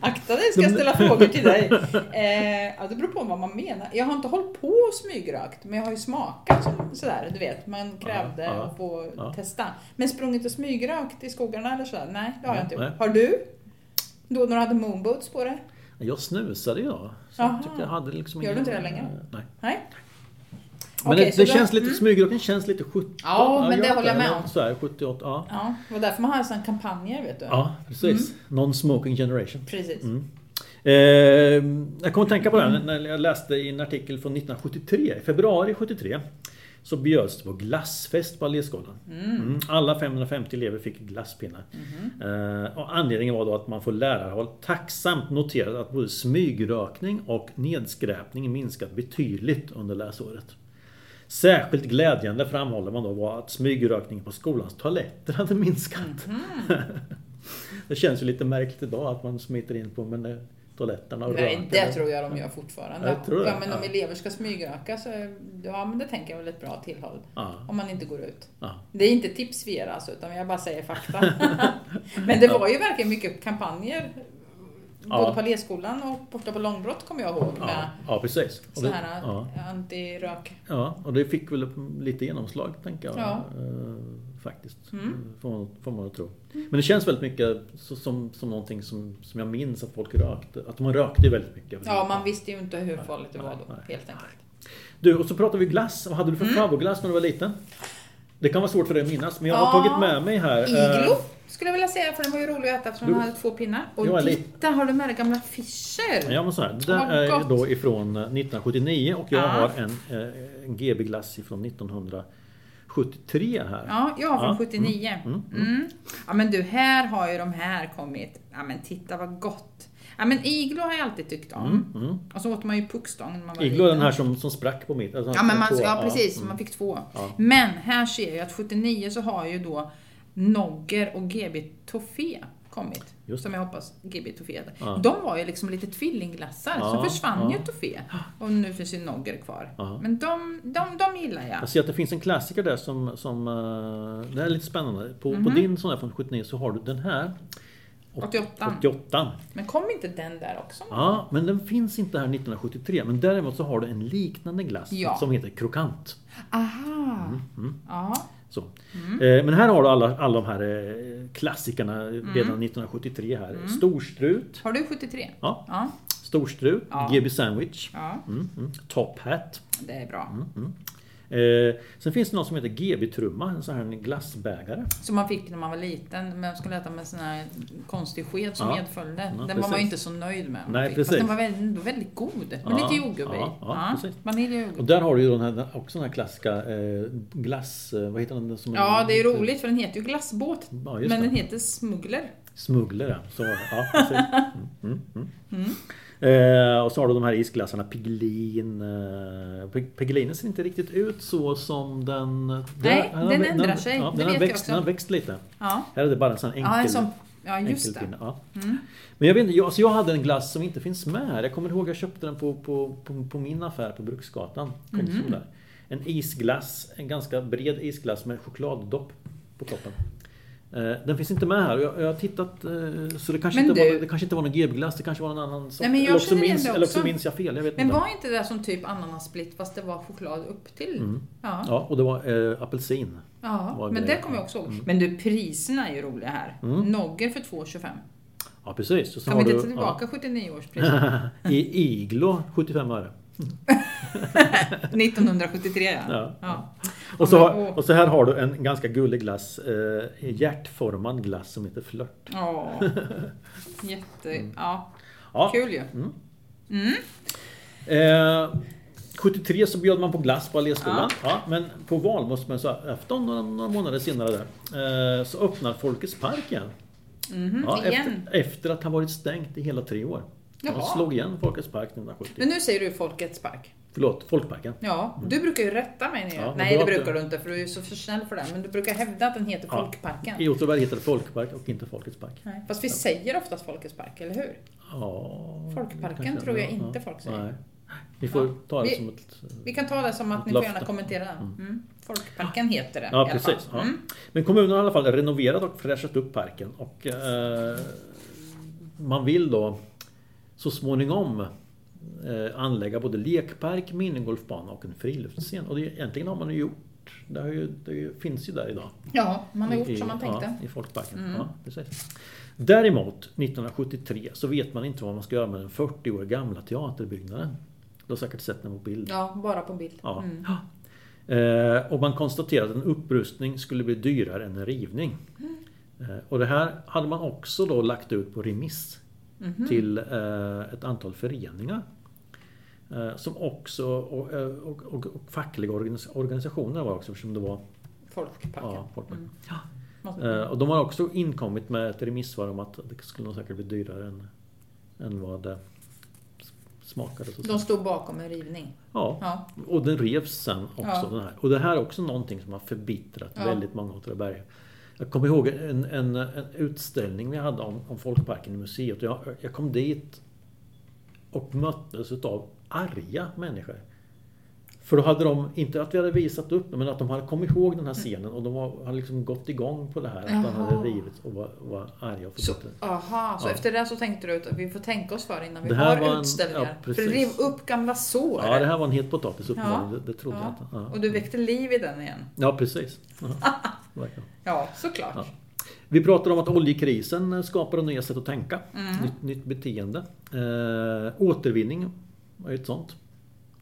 Akta dig, ska jag ställa frågor till dig. (laughs) Eh, ja, det beror på vad man menar. Jag har inte hållit på och smygrökt, men jag har ju smakat som, sådär, du vet. Man krävde Ja, ja, att få ja. testa. Men sprungit och smygrökt i skogarna eller sådär? Nej, det har jag inte gjort. Har du? Då när du hade moonboots på dig? Jag snusade idag. Så Jaha. jag jag hade liksom Gör du inte det längre? Nej. Nej? Men Okej, det, det känns lite, mm. smygröken känns lite 17. Ja, men det håller jag med om. Så här, 78, ja. Ja, det var därför man har sådana kampanjer, vet du. Ja, precis. Non-smoking generation. Precis. Mm. Eh, jag kommer att tänka på det här när jag läste i en artikel från 1973. I februari 73 så bjöds det på glassfest på Alléskolan. Mm. Alla 550 elever fick glasspinnar. Eh, och anledningen var då att man får lärarhåll tacksamt noterat att både smygrökning och nedskräpning minskat betydligt under läsåret. Särskilt glädjande framhåller man då var att smygrökningen på skolans toaletter hade minskat. (laughs) det känns ju lite märkligt idag att man smiter in på men, eh, toaletterna och Nej, röker. det tror jag de gör fortfarande. Jag tror det, ja, men om ja. elever ska smygröka så ja, men det tänker jag väl ett bra tillhåll. Ja, Om man inte går ut. ja. Det är inte tips för er alltså, utan jag bara säger fakta. (laughs) men det var ju verkligen mycket kampanjer. Både Ja. på Alléskolan och borta på Långbrott kommer jag ihåg. Ja, Med ja precis. Och så det, här ja, anti-rök. ja, och det fick väl lite genomslag tänker jag. Ja. eh, faktiskt. Mm. Eh, Får, man, får man tro. Men det känns väldigt mycket som, som någonting som, som jag minns att folk rökte. Att man rökte väldigt mycket. Ja, man visste ju inte hur farligt det var då, Nej, helt enkelt. Du, och så pratar vi glass. Vad hade du för Mm. favoritglass när du var liten? Det kan vara svårt för dig att minnas, men jag har tagit med mig här. eh, Iglo skulle jag vilja säga, för den var ju rolig att äta eftersom den Du- hade två pinnar. Och lite- titta, har du med dig gamla Fischer? Ja men så här, det är gott. då ifrån eh, 1979 och jag Ja. har en, eh, en GB-glass ifrån 1973 här. Ja, jag har från Ja, 79. mm, Mm, Ja men du, här har ju de här kommit. Ja men titta vad gott. Ja men iglo har jag alltid tyckt om. Mm, mm. Och så åt man ju puckstång när man var Iglo är den här som, som sprack på mitt. alltså, Ja, men man, två, ja precis, mm. man fick två. Ja. Men här ser jag att 79 så har ju då Nogger och GB Toffé kommit. Som jag hoppas GB Toffé heter. Ja. De var ju liksom lite tvillingglassar, Ja, så försvann ja. ju Toffé. Och nu finns ju Nogger kvar. Ja. Men de, de, de gillar jag. Jag ser att det finns en klassiker där som, som eh, det är lite spännande. På, Mhm. på din sån här från 79 så har du den här. Åt- 88. 88. Men kom inte den där också? Ja, men den finns inte här 1973. Men däremot så har du en liknande glass Ja. som heter krokant. Aha! Mm. Ja. Mm. Men här har du alla, alla de här eh, klassikerna redan 1973 här. Storstrut. Har du 73? Ja, Ja. storstrut. Ja. GB Sandwich. Ja, Mm, mm. Top Hat. det är bra. Mm, mm. Eh, sen finns det något som heter GB-trumma, en sån här glassbägare. Som man fick när man var liten, men man skulle äta med sån här konstig sked som Ja. medföljde. Ja, den var precis. man ju inte så nöjd med. Nej, Fast precis. den var väldigt, väldigt god. Med Ja, lite jordgubb i. ja, ja, precis. Vanilj och där har du ju den här, också den här klassiska eh, glass... Eh, vad heter den? Som Ja, det är roligt för den heter ju glassbåt. Ja, men den heter Smuggler. Smuggler, ja. Så var. Ja, precis. Mm, mm, mm. Eh, och så har du de här isglassarna Piggelin. Eh, Pig- Piggelinen ser inte riktigt ut så som den... Nej, har- den har- ändrar sig. Ja, den, har växt, den har växt lite. Ja, Här är det bara en sån enkel... ja, en sån, ja just det. Ja. Mm. Men jag vet jag, alltså jag hade en glass som inte finns med här. Jag kommer ihåg jag köpte den på, på, på, på min affär på Bruksgatan. Mhm. där. En isglass, en ganska bred isglass med chokladdopp på toppen. Eh, Den finns inte med här. Jag, jag har tittat eh, så det kanske, Men inte du- var, det kanske inte var någon GB-glass. Det kanske var någon annan sort. Jag eller, också minns, eller också minns jag fel. Jag vet Men inte. var inte det som typ ananassplit fast det var choklad upp till? Mm. Ja. Ja, och det var eh, apelsin. Ja, Var men det- det kommer jag också ihåg. Mm. Men du, priserna är ju roliga här. Mm. Nogger för 2,25. Ja precis. Och Kan vi inte ta tillbaka 79 års pris? ja. (laughs) I Iglo 75 öre. (laughs) (laughs) 1973 ja. Ja. ja. Och så, har, och så här har du en ganska gullig glass. Eh, hjärtformad glass som heter Flört. Ja. (laughs) Jätte... Ja. Ja. Kul ju. Mm. Eh, 73 så bjöd man på glass på Alléskolan. Ja. men på valborgsmässoafton några, några månader senare där, eh, så öppnar Folkets park igen. Mhm, Ja, efter, efter att ha varit stängt i hela tre år. Jaha. De slog igen Folkets park 1970. Men nu säger du Folkets park. Förlåt, Folkparken. Ja, du brukar ju rätta mig. Ja, Ja, Nej, det brukar du- inte för du är så för snäll för det. Men du brukar hävda att den heter Ja. Folkparken. I Åtvidaberg heter det Folkpark och inte Folkets park. Nej, Fast vi säger oftast Folkets park, eller hur? Ja, Folkparken tror jag ja, inte ja. folk säger. Nej. Vi får Ja. ta det Vi- som ett... Vi kan ta det som att ni får gärna kommentera den. Mm. Folkparken heter det Ja, precis. Ja. Mm. Men kommunen har i alla fall renoverat och fräschat upp parken och eh, man vill då så småningom eh, anlägga både lekpark, minigolfbana och en friluftsscen. Och det, egentligen har man ju gjort. Det, har ju, det finns ju där idag. Ja, man har I- gjort i, som man tänkte. Ja, I Folkparken. Mm. Ja, precis. Däremot 1973 så vet man inte vad man ska göra med den 40 år gamla teaterbyggnaden. Du har säkert sett den på bild. Ja, bara på bild. Ja. Mm. Eh, och man konstaterade att en upprustning skulle bli dyrare än en rivning. Eh, och det här hade man också då lagt ut på remiss Mhm. till eh, ett antal föreningar. Eh, som också, och, eh, och, och, och fackliga organis- organisationer var också eftersom det var Folkparken. ja, Folkparken. Mm. Eh, och de har också inkommit med ett remissvar om att det skulle nog säkert bli dyrare än, än vad det smakade. De stod bakom en rivning. Ja, Ja. och den revs sen också. Ja. Den här. Och det här är också någonting som har förbittrat Ja. väldigt många åtvidabergare. Jag kommer ihåg en, en, en utställning vi hade om, om Folkparken i museet. Jag, jag kom dit och möttes utav arga människor. För då hade de, inte att vi hade visat upp men att de hade kommit ihåg den här scenen och de var, hade liksom gått igång på det här. Att den hade Jaha. rivits och var, var arga och Så, förbittrade. aha, så Ja. efter det så tänkte du att vi får tänka oss för innan vi har var en- utställningar. ja, för riv upp gamla sår. Ja, det här var en het potatis uppenbarligen. Ja. Det, det trodde jag Ja. inte. Ja. Och du väckte liv i den igen. Ja, precis. (laughs) Ja, verkligen. Ja, såklart. Ja. Vi pratar om att oljekrisen skapar nya sätt att tänka. Mm. Nytt, nytt beteende. Eh, återvinning är ett sånt.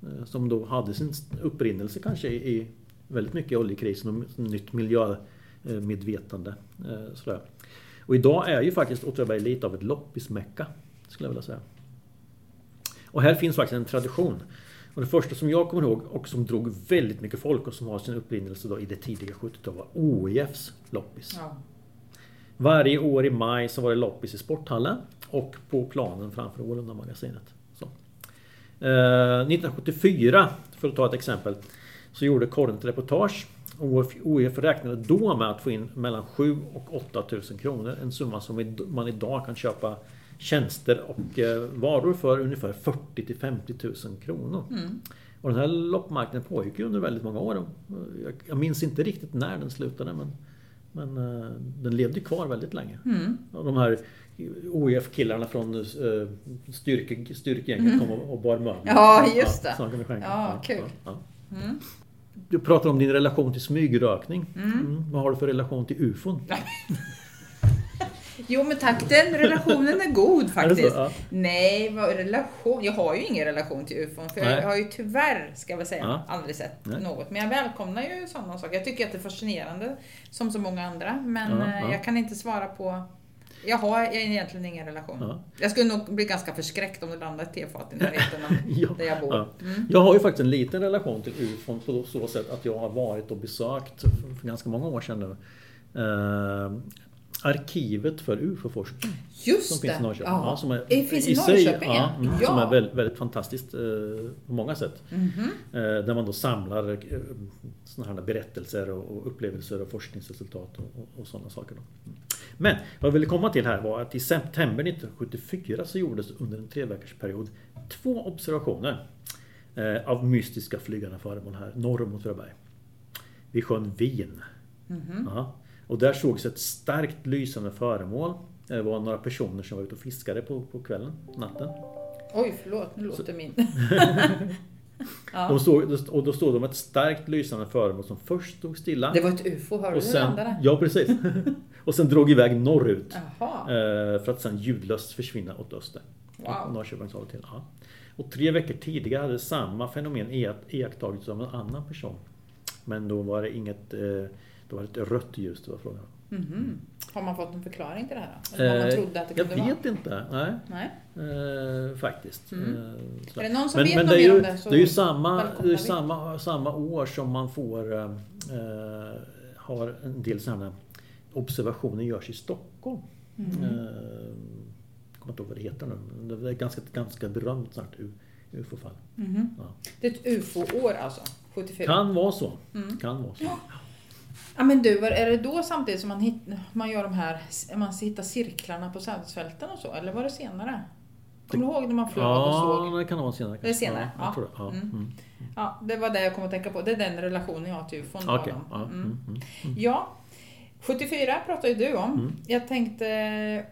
Eh, som då hade sin upprinnelse kanske i, i väldigt mycket i oljekrisen och nytt miljömedvetande. Eh, sådär. Och idag är ju faktiskt Åtvidaberg lite av ett loppismecka. Skulle jag vilja säga. Och här finns faktiskt en tradition. Och det första som jag kommer ihåg och som drog väldigt mycket folk och som har sin upprinnelse då i det tidiga 70-talet var OIFs loppis. Ja. Varje år i maj så var det loppis i sporthallen och på planen framför Ålunda-magasinet. Eh, 1974, för att ta ett exempel, så gjorde Korren ett reportage. OIF räknade då med att få in mellan 7 och 8 000 kronor. En summa som man idag kan köpa tjänster och eh, varor för ungefär 40 till 50 000 kronor. Mm. Och den här loppmarknaden pågick under väldigt många år. Jag, minns inte riktigt när den slutade men, men eh, den levde kvar väldigt länge. Mm. Och de här OIF-killarna från eh, styrke, styrkegänget kom och, bar möbler. Ja, just det. skänka. Ja, kul. ja. Mm. Du pratar om din relation till smygrökning. Mm. Mm. Vad har du för relation till UFOn? (laughs) Jo men tack, den relationen är god (laughs) Är faktiskt. så? Ja. Nej, vad relation? Jag har ju ingen relation till UFOn. För Nej. jag har ju tyvärr, ska jag väl säga, Ja. aldrig sett Nej. något. Men jag välkomnar ju sådana saker. Jag tycker att det är fascinerande, som så många andra. Men Ja, eh, ja. jag kan inte svara på... Jag har egentligen ingen relation. Ja. Jag skulle nog bli ganska förskräckt om det landade ett tefat i närheten av (laughs) Ja, där jag bor. ja. Mm. Jag har ju faktiskt en liten relation till UFOn på så sätt att jag har varit och besökt för, för ganska många år sedan nu. Eh, arkivet för UFO-forskning. Just Som finns i det! Norrköping. Ja. Ja, som är, det finns i, sig- Norrköping, ja, mm, ja. Som är väldigt, väldigt fantastiskt eh, på många sätt. Mhm. Eh, där man då samlar eh, såna här berättelser och, och upplevelser och forskningsresultat och, och, och sådana saker. Då. Mm. Men vad jag ville komma till här var att i september 1974 så gjordes under en tre veckors period två observationer eh, av mystiska flygande föremål här norr om Åtvidaberg. Vid sjön Wien. Mhm. Ja. Och där sågs ett starkt lysande föremål. Det var några personer som var ute och fiskade på, på kvällen, natten. Oj, förlåt. Nu låter min... (laughs) Ja. De såg, och då stod de ett starkt lysande föremål som först stod stilla. Det var ett UFO, hörde och du sen, landade? Ja, precis. (laughs) och sen drog iväg norrut. Jaha. Eh, För att sen ljudlöst försvinna åt öster. Wow. Norrköpingshållet till. Ja. Och tre veckor tidigare hade samma fenomen iak- iakttagits av en annan person. Men då var det inget... eh, Då var det ett rött ljus det var frågan. Mhm. Har man fått en förklaring till det här? Eller vad man Eh, trodde att det Jag kunde vara? vet inte. Nej. Nej. Eh, faktiskt. Mm. Eh. Är det någon som Men, vet men något det är mer ju, om det så det är ju samma, det är samma, samma år som man får eh, eh, har en del sådana observationer görs i Stockholm. Mhm. Eh, jag kommer inte ihåg vad det heter nu. Det är ganska, ganska berömt sånt UFO-fall. Mhm. Ja. Det är ett UFO-år alltså? 74? Kan vara så. Mm. Kan vara så. Ja men du, är det då samtidigt som man, hit, man gör de här, man hittar cirklarna på sädesfälten och så? Eller var det senare? Kommer du ihåg när man flög och såg? Ja, det kan vara senare. Det är senare, Ja, ja. det. Ja. Mm. Mm. Ja, det var det jag kom att tänka på. Det är den relationen jag har till ufon. Adam. Ja. Mm. Mm. Mm. Ja, 74 pratar ju du om. Mm. Jag tänkte...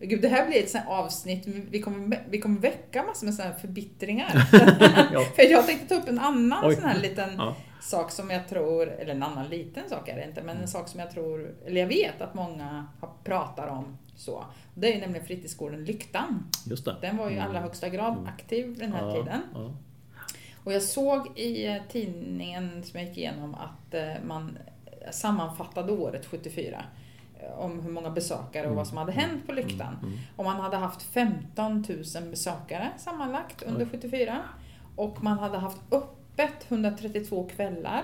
Gud, det här blir ett sånt avsnitt. Vi kommer, vi kommer väcka massor med såna här förbittringar. (laughs) Ja. (laughs) För jag tänkte ta upp en annan Oj. sån här liten Ja. Sak som jag tror, eller en annan liten sak är det inte, men Mm. en sak som jag tror, eller jag vet att många pratar om så. Det är nämligen fritidsgården Lyktan. Just det. Den var ju i allra Mm. högsta grad Mm. aktiv den här ja. tiden. Ja. Och jag såg i eh, tidningen som jag gick igenom att eh, man sammanfattade året 74 eh, om hur många besökare och vad som hade hänt på Lyktan. Mm. Mm. Och man hade haft 15 000 besökare sammanlagt under Oj. 74. Och man hade haft öppet 132 kvällar,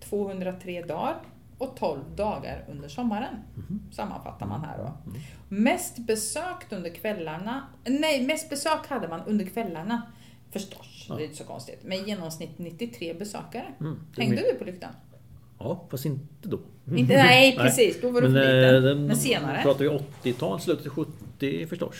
203 dagar och 12 dagar under sommaren. Mhm. Sammanfattar man här då. Mm. Mest besökt under kvällarna, nej mest besök hade man under kvällarna förstås, Ja. det är inte så konstigt. Med i genomsnitt 93 besökare. Mm. Hängde du på Lyktan? Ja, fast inte då. Inte, (laughs) nej precis, då var du Men, för eh, liten. den Men senare? pratar vi 80-tal, slutet 70 förstås.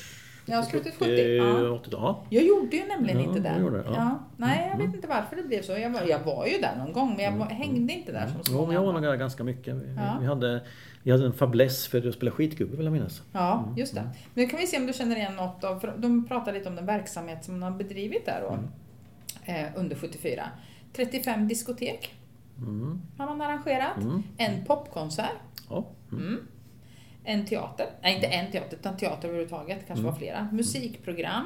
Ja, slutet 70, ja. 80 ja. Jag gjorde ju nämligen Ja, inte det. det, ja. Nej, jag Mm. vet inte varför det blev så. Jag var, jag var ju där någon gång, men jag var, hängde inte där som så Jo, men jag var nog där ganska mycket. Vi, Ja. vi, hade, vi hade en fäbless för att spela skitgubbe vill jag minnas. Ja, Mm, just det. Men nu kan vi se om du känner igen något av, för de pratar lite om den verksamhet som man har bedrivit där då, Mm. eh, under 74. 35 diskotek Mm. har man arrangerat. Mm. En popkonsert. Ja. Mm. En teater. Nej, inte en teater, utan teater överhuvudtaget. kanske Mm. var flera. Musikprogram.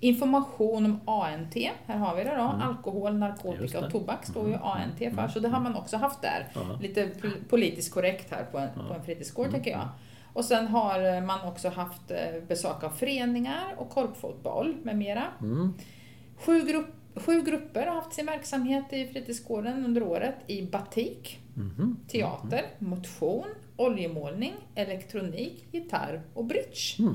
Information om ANT. Här har vi det då. Mm. Alkohol, narkotika och tobak står ju Mm. ANT för. Mm. Så det har man också haft där. Ja. Lite pol- politiskt korrekt här på en, Ja. på en fritidsgård Mm. tycker jag. Och sen har eh, man också haft eh, besök av föreningar och korpfotboll med mera. Mm. Sju, grupp, sju grupper har haft sin verksamhet i fritidsgården under året i batik, Mhm. teater, motion, oljemålning, elektronik, gitarr och bridge. Mm.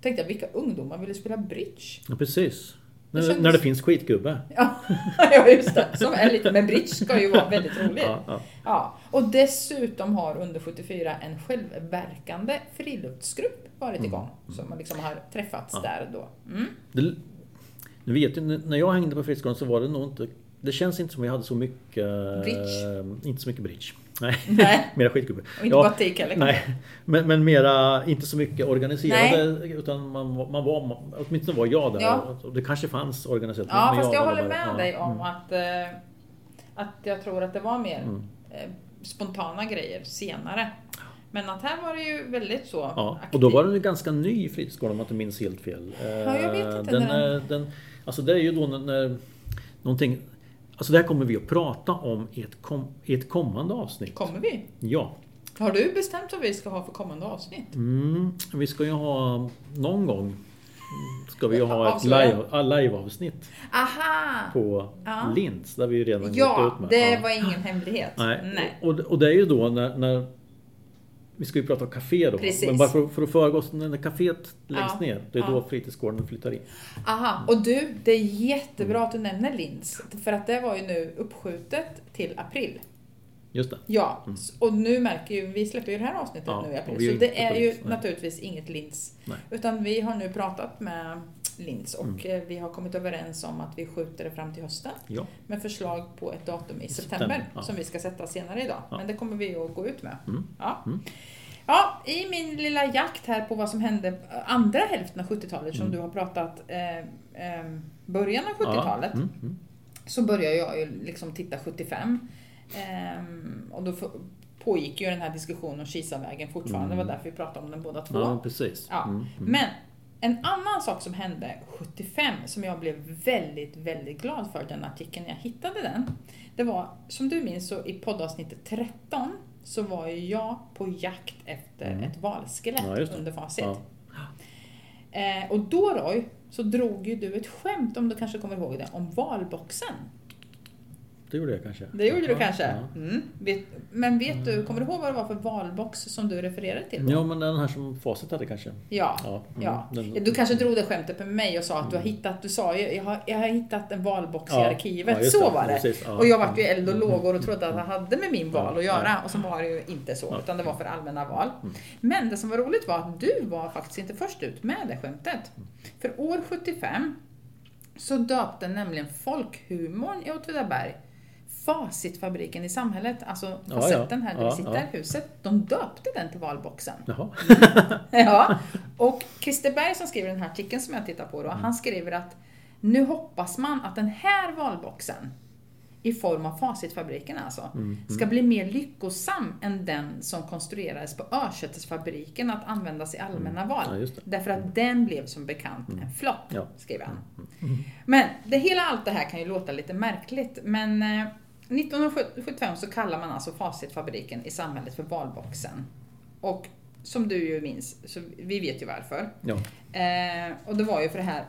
Tänkte jag, vilka ungdomar ville spela bridge? Ja, precis. När, kändes- när det finns skitgubbe. (laughs) Ja, ja just det. Som är lite, men bridge ska ju vara väldigt (laughs) roligt. Ja, ja. Ja, och dessutom har under 74 en självverkande friluftsgrupp varit Mm. igång. Som liksom har träffats Ja. där då. Mm. Det, nu vet jag, när jag hängde på fritidsgården så var det nog inte... Det känns inte som vi hade så mycket... Bridge? inte så mycket bridge. Nej, Nej, (laughs) mera skitgubbe. och inte batik heller. Nej, men, men mera, inte så mycket organiserade utan man, var- man var, åtminstone var jag där Ja. och det kanske fanns organiserat. Ja, fast jag var håller med ja, dig om mm, att, eh, att jag tror att det var mer Mm. eh, spontana grejer senare. Men att här var det ju väldigt så Ja, och då var den ju ganska ny fritidsgården om jag inte minns helt fel. Ja, jag vet inte Den, när är- den, alltså det är ju då när, när någonting... Alltså det här kommer vi att prata om i ett, kom, i ett kommande avsnitt. Kommer vi? Ja. Har du bestämt vad vi ska ha för kommande avsnitt? Mm, vi ska ju ha någon gång ska vi ju ha ett live, ah, live-avsnitt Aha! på Ja. Linds. Där vi redan gått Ja, ut med. det Ja. var ingen hemlighet. Nej. Och, och det är ju då när, när vi ska ju prata om café då. Precis. Men bara för, för att föregå när kaféet läggs Ja. ner. Det är Ja. då fritidsgården flyttar in. Aha, och du, det är jättebra att du nämner Linds. För att det var ju nu uppskjutet till april. Just det. Ja, Mm. och nu märker ju, vi släpper ju det här avsnittet Ja, nu i april. Så det är ju nej. naturligtvis inget Linds. Nej. Utan vi har nu pratat med Linds och Mm. eh, vi har kommit överens om att vi skjuter det fram till hösten. Ja. Med förslag på ett datum i september, september, ja. som vi ska sätta senare idag. Ja. Men det kommer vi att gå ut med. Mm. Ja. Mm. Ja, i min lilla jakt här på vad som hände andra hälften av 70-talet som Mm. du har pratat eh, eh, början av 70-talet. Ja. Mm. Så började jag ju liksom titta 75. Ehm, och då pågick ju den här diskussionen om Kisavägen fortfarande. Det var därför vi pratade om den båda två. Ja, precis. Ja. Mm. Men en annan sak som hände 75 som jag blev väldigt, väldigt glad för den artikeln när jag hittade den. Det var, som du minns, så i poddavsnittet 13 så var ju jag på jakt efter Mm. ett valskelett Ja, under facit. Ja. Eh, och då Roy, så drog ju du ett skämt, om du kanske kommer ihåg det, om valboxen. Det gjorde jag kanske. Det gjorde du Ja, kanske? ja. Mm. Men vet du, kommer du ihåg vad det var för valbox som du refererade till? då? Ja, men den här som Facit hade kanske. Ja. Ja, mm, Ja. den- Du kanske drog det skämtet med mig och sa att du har hittat, du sa ju, jag har, jag har hittat en valbox i arkivet. så det. var det. Precis. Och jag vart ju eld och lågor och trodde att det hade med min val att göra. Och så var det ju inte så, utan det var för allmänna val. Mm. Men det som var roligt var att du var faktiskt inte först ut med det skämtet. Mm. För år 75 så döpte nämligen folkhumorn i Åtvidaberg Facitfabriken i samhället, alltså facetten här där Ja, vi sitter, ja. huset, de döpte den till valboxen. Jaha. (laughs) Ja, och Christer Berg som skriver den här artikeln som jag tittar på då, han skriver att nu hoppas man att den här valboxen i form av Facitfabriken alltså, ska bli mer lyckosam än den som konstruerades på Örsätesfabriken att användas i allmänna val. Ja. Därför att den blev som bekant en flopp, skriver han. Men det hela allt det här kan ju låta lite märkligt, men eh, 1975 så kallar man alltså Facitfabriken i samhället för valboxen. Och som du ju minns, så vi vet ju varför. Ja. Eh, och det var ju för det här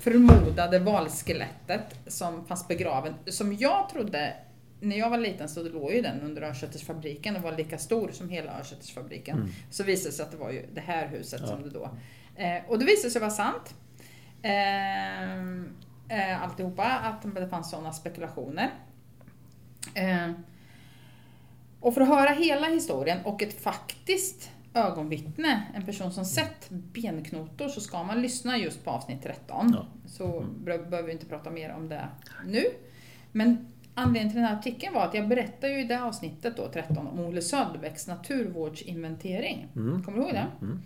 förmodade valskelettet som fanns begraven, som jag trodde när jag var liten så låg ju den under Örsätersfabriken och var lika stor som hela Örsätersfabriken. Mm. Så visade det sig att det var ju det här huset Ja. som det då... Eh, och det visade sig vara sant. Eh, eh, alltihopa, att det fanns sådana spekulationer. Eh, och för att höra hela historien och ett faktiskt ögonvittne, en person som sett benknotor, så ska man lyssna just på avsnitt 13. Ja. Så be- behöver vi inte prata mer om det nu. Men anledningen till den här artikeln var att jag berättar ju i det avsnittet då, 13, om Olle Söderbäcks naturvårdsinventering. Mm. Kommer du ihåg det? Mm.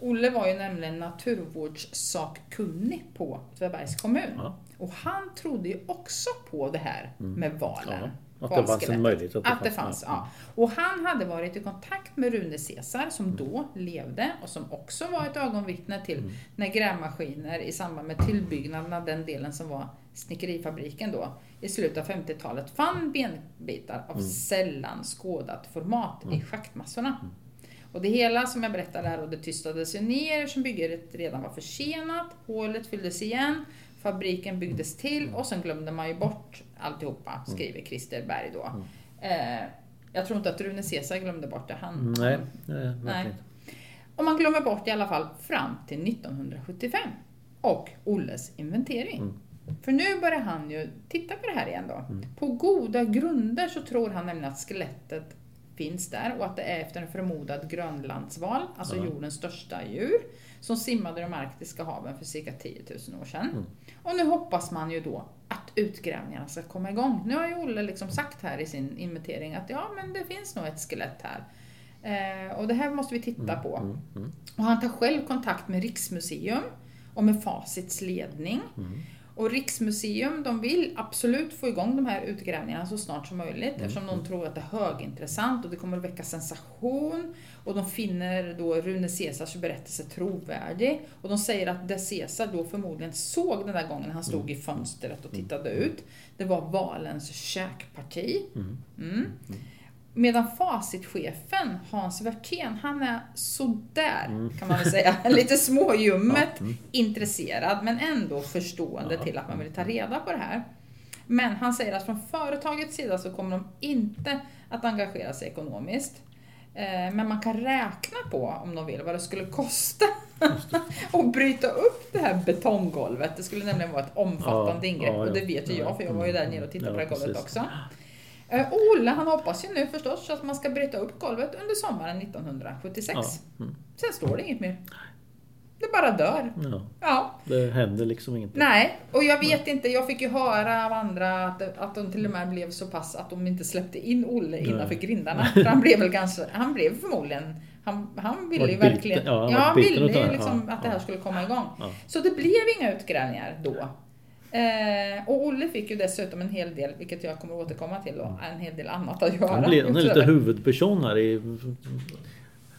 Olle var ju nämligen naturvårdssakkunnig på Åtvidabergs kommun. Ja. Och han trodde ju också på det här med valen. Mm. Ja, att det fanns en möjlighet att det Att det fanns, fanns, ja. ja. Och han hade varit i kontakt med Rune Caesar som Mm. då levde och som också var ett ögonvittne till när grävmaskiner i samband med tillbyggnaden av den delen som var snickerifabriken då i slutet av 50-talet fann benbitar av Mm. sällan skådat format i schaktmassorna. Och det hela som jag berättade där och det tystades ju ner som bygget redan var försenat. Hålet fylldes igen, fabriken byggdes till och sen glömde man ju bort alltihopa, skriver Christer Berg då. Eh, jag tror inte att Rune Caesar glömde bort det. Han, Mm, Nej, nej, Nej. inte. Och man glömmer bort i alla fall fram till 1975 och Olles inventering. Mm. För nu börjar han ju titta på det här igen då. På goda grunder så tror han nämligen att skelettet finns där och att det är efter en förmodad grönlandsval, alltså Ja. jordens största djur, som simmade de arktiska haven för cirka 10 000 år sedan. Mm. Och nu hoppas man ju då att utgrävningarna ska komma igång. Nu har ju Olle liksom sagt här i sin inventering att ja, men det finns nog ett skelett här. Eh, och det här måste vi titta på. Mm, mm, Och han tar själv kontakt med Riksmuseum och med Facits ledning. mm. Och Riksmuseum de vill absolut få igång de här utgrävningarna så snart som möjligt Mm. eftersom de tror att det är högintressant och det kommer att väcka sensation. Och de finner då Rune Caesars berättelse trovärdig. Och de säger att det Caesar då förmodligen såg den där gången han stod i fönstret och tittade ut, det var valens käkparti. Mm. Mm. Medan facitchefen Hans Werthén, han är sådär kan man väl säga, (laughs) lite småljummet Ja, mm. intresserad men ändå förstående Ja. till att man vill ta reda på det här. Men han säger att från företagets sida så kommer de inte att engagera sig ekonomiskt. Eh, Men man kan räkna på, om de vill, vad det skulle kosta (laughs) att bryta upp det här betonggolvet. Det skulle nämligen vara ett omfattande Ja, ingrepp och det vet ju jag för jag var ju där nere och tittade på det här golvet också. Eh, Olle han hoppas ju nu förstås att man ska bryta upp golvet under sommaren 1976. Ja, mm. Sen står det inget mer. Det bara dör. ja, Ja. det händer liksom ingenting. Nej, och jag vet inte, jag fick ju höra av andra att, att de till och med blev så pass att de inte släppte in Olle innanför grindarna. För (laughs) han blev väl ganska, han blev förmodligen, han, han ville ju verkligen, ja, han ja, han ville ju liksom att det här skulle komma igång. Så det blev inga utgrävningar då. Eh, och Olle fick ju dessutom en hel del, vilket jag kommer återkomma till, och en hel del annat att göra. Han, blir, han är lite huvudperson här i...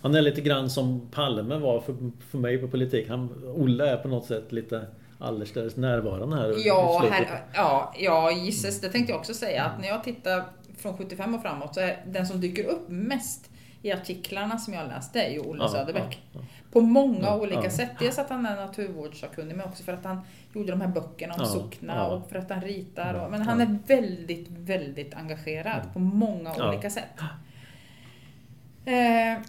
Han är lite grann som Palme var för, för mig på politik. Han, Olle är på något sätt lite allestädes närvarande här Ja, här, ja, ja, gissas. Det tänkte jag också säga. Att när jag tittar från 75 och framåt så är den som dyker upp mest i artiklarna som jag läst, det är ju Olle Ja, Söderbäck. ja, ja. På många Ja, olika ja. sätt. Dels att han är naturvårdssakkunnig men också för att han gjorde de här böckerna om Ja, sockna och för att han ritar. Och, men han är väldigt, väldigt engagerad på många olika sätt. Eh,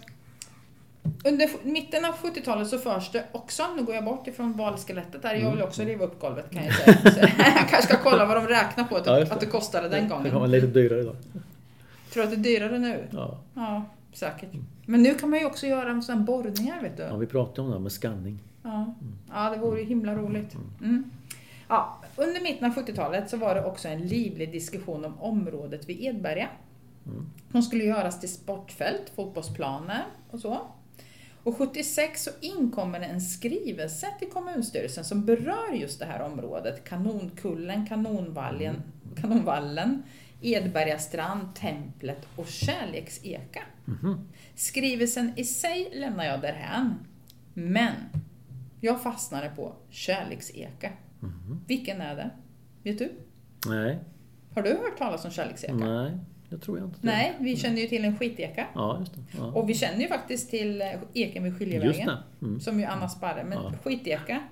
under mitten av 70-talet så förs det också, nu går jag bort ifrån valskelettet där, jag vill också riva upp golvet kan jag säga. (laughs) Jag kanske ska kolla vad de räknar på att, det. att det kostade den Det kan vara gången. lite dyrare idag. Tror du att det är dyrare nu? Ja. Ja, säkert. Men nu kan man ju också göra sådana borrningar vet du. ja, vi pratade om det här med scanning. Ja, ja det vore ju himla roligt. Mm. Ja, under mitten av 70-talet så var det också en livlig diskussion om området vid Edberga. Som skulle göras till sportfält, fotbollsplaner och så. Och 76 så inkommer det en skrivelse till kommunstyrelsen som berör just det här området. Kanonkullen, Kanonvallen, Kanonvallen Edbergastrand, Templet och Kärlekseka. Skrivelsen i sig lämnar jag därhän. Men jag fastnade på Kärlekseka. Vilken är det? Vet du? Nej, Har du hört talas om Kärlekseka? nej, det tror jag inte. Nej, vi känner ju till en skiteka. Ja, just det. Ja. Och vi känner ju faktiskt till eh, eken vid Skiljevägen. Mm. Som ju Anna Sparre, men Ja. skiteka.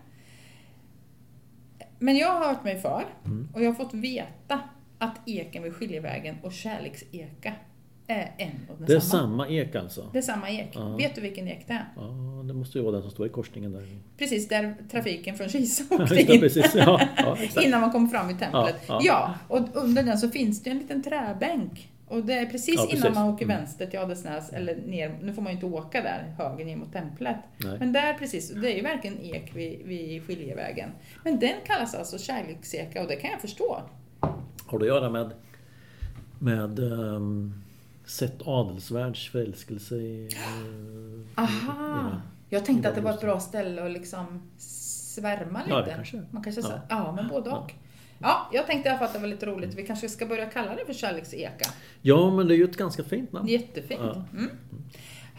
Men jag har hört mig för Mm. och jag har fått veta att eken vid Skiljevägen och Kärlekseka är en och den Det är samma. samma ek alltså? Det är samma ek. Ja. Vet du vilken ek det är? Ja, det måste ju vara den som står i korsningen där. Precis där trafiken från Kisa (laughs) åkte in. precis. Ja, ja. (laughs) Innan man kom fram i templet. Ja, Ja, och under den så finns det en liten träbänk. Och det är precis, precis. innan man åker Mm. vänster till Adelsnäs, eller ner, nu får man ju inte åka där, höger ner mot templet. Nej. Men där precis, det är ju verkligen ek vid, vid skiljevägen. Men den kallas alltså kärlekseka och det kan jag förstå. Har det att göra med, med um, Seth Adelsvärds förälskelse i... eh, Aha! Ja. Jag tänkte att det var ett bra ställe att liksom svärma lite. Ja, det kanske. Man kanske Ja. sa, ja, men både och. Ja, jag tänkte i alla fall att det var lite roligt. Vi kanske ska börja kalla det för kärlekseka. Ja, men det är ju ett ganska fint namn. Jättefint. Ja. Mm.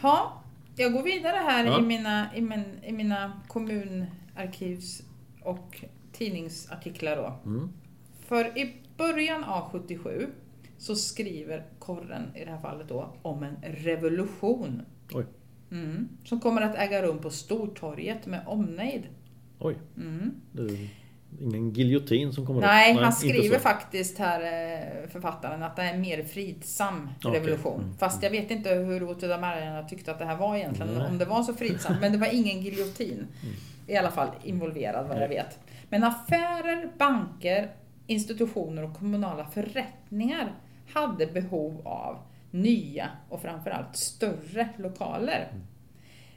Ha, jag går vidare här Ja. i, mina, i, min, i mina kommunarkivs och tidningsartiklar då. Mm. För i början av 77 så skriver Korren i det här fallet då om en revolution. Oj, Mm, som kommer att äga rum på Stortorget med omnejd. oj. Mm. Ingen giljotin som kommer Nej, upp. han inte skriver faktiskt här, eh, författaren, att det är en mer fridsam revolution. Mm. Fast jag vet inte hur Åtvidabergarna tyckte att det här var egentligen, Nej. om det var så fridsamt. Men det var ingen giljotin i alla fall involverad vad jag vet. Men affärer, banker, institutioner och kommunala förrättningar hade behov av nya och framförallt större lokaler.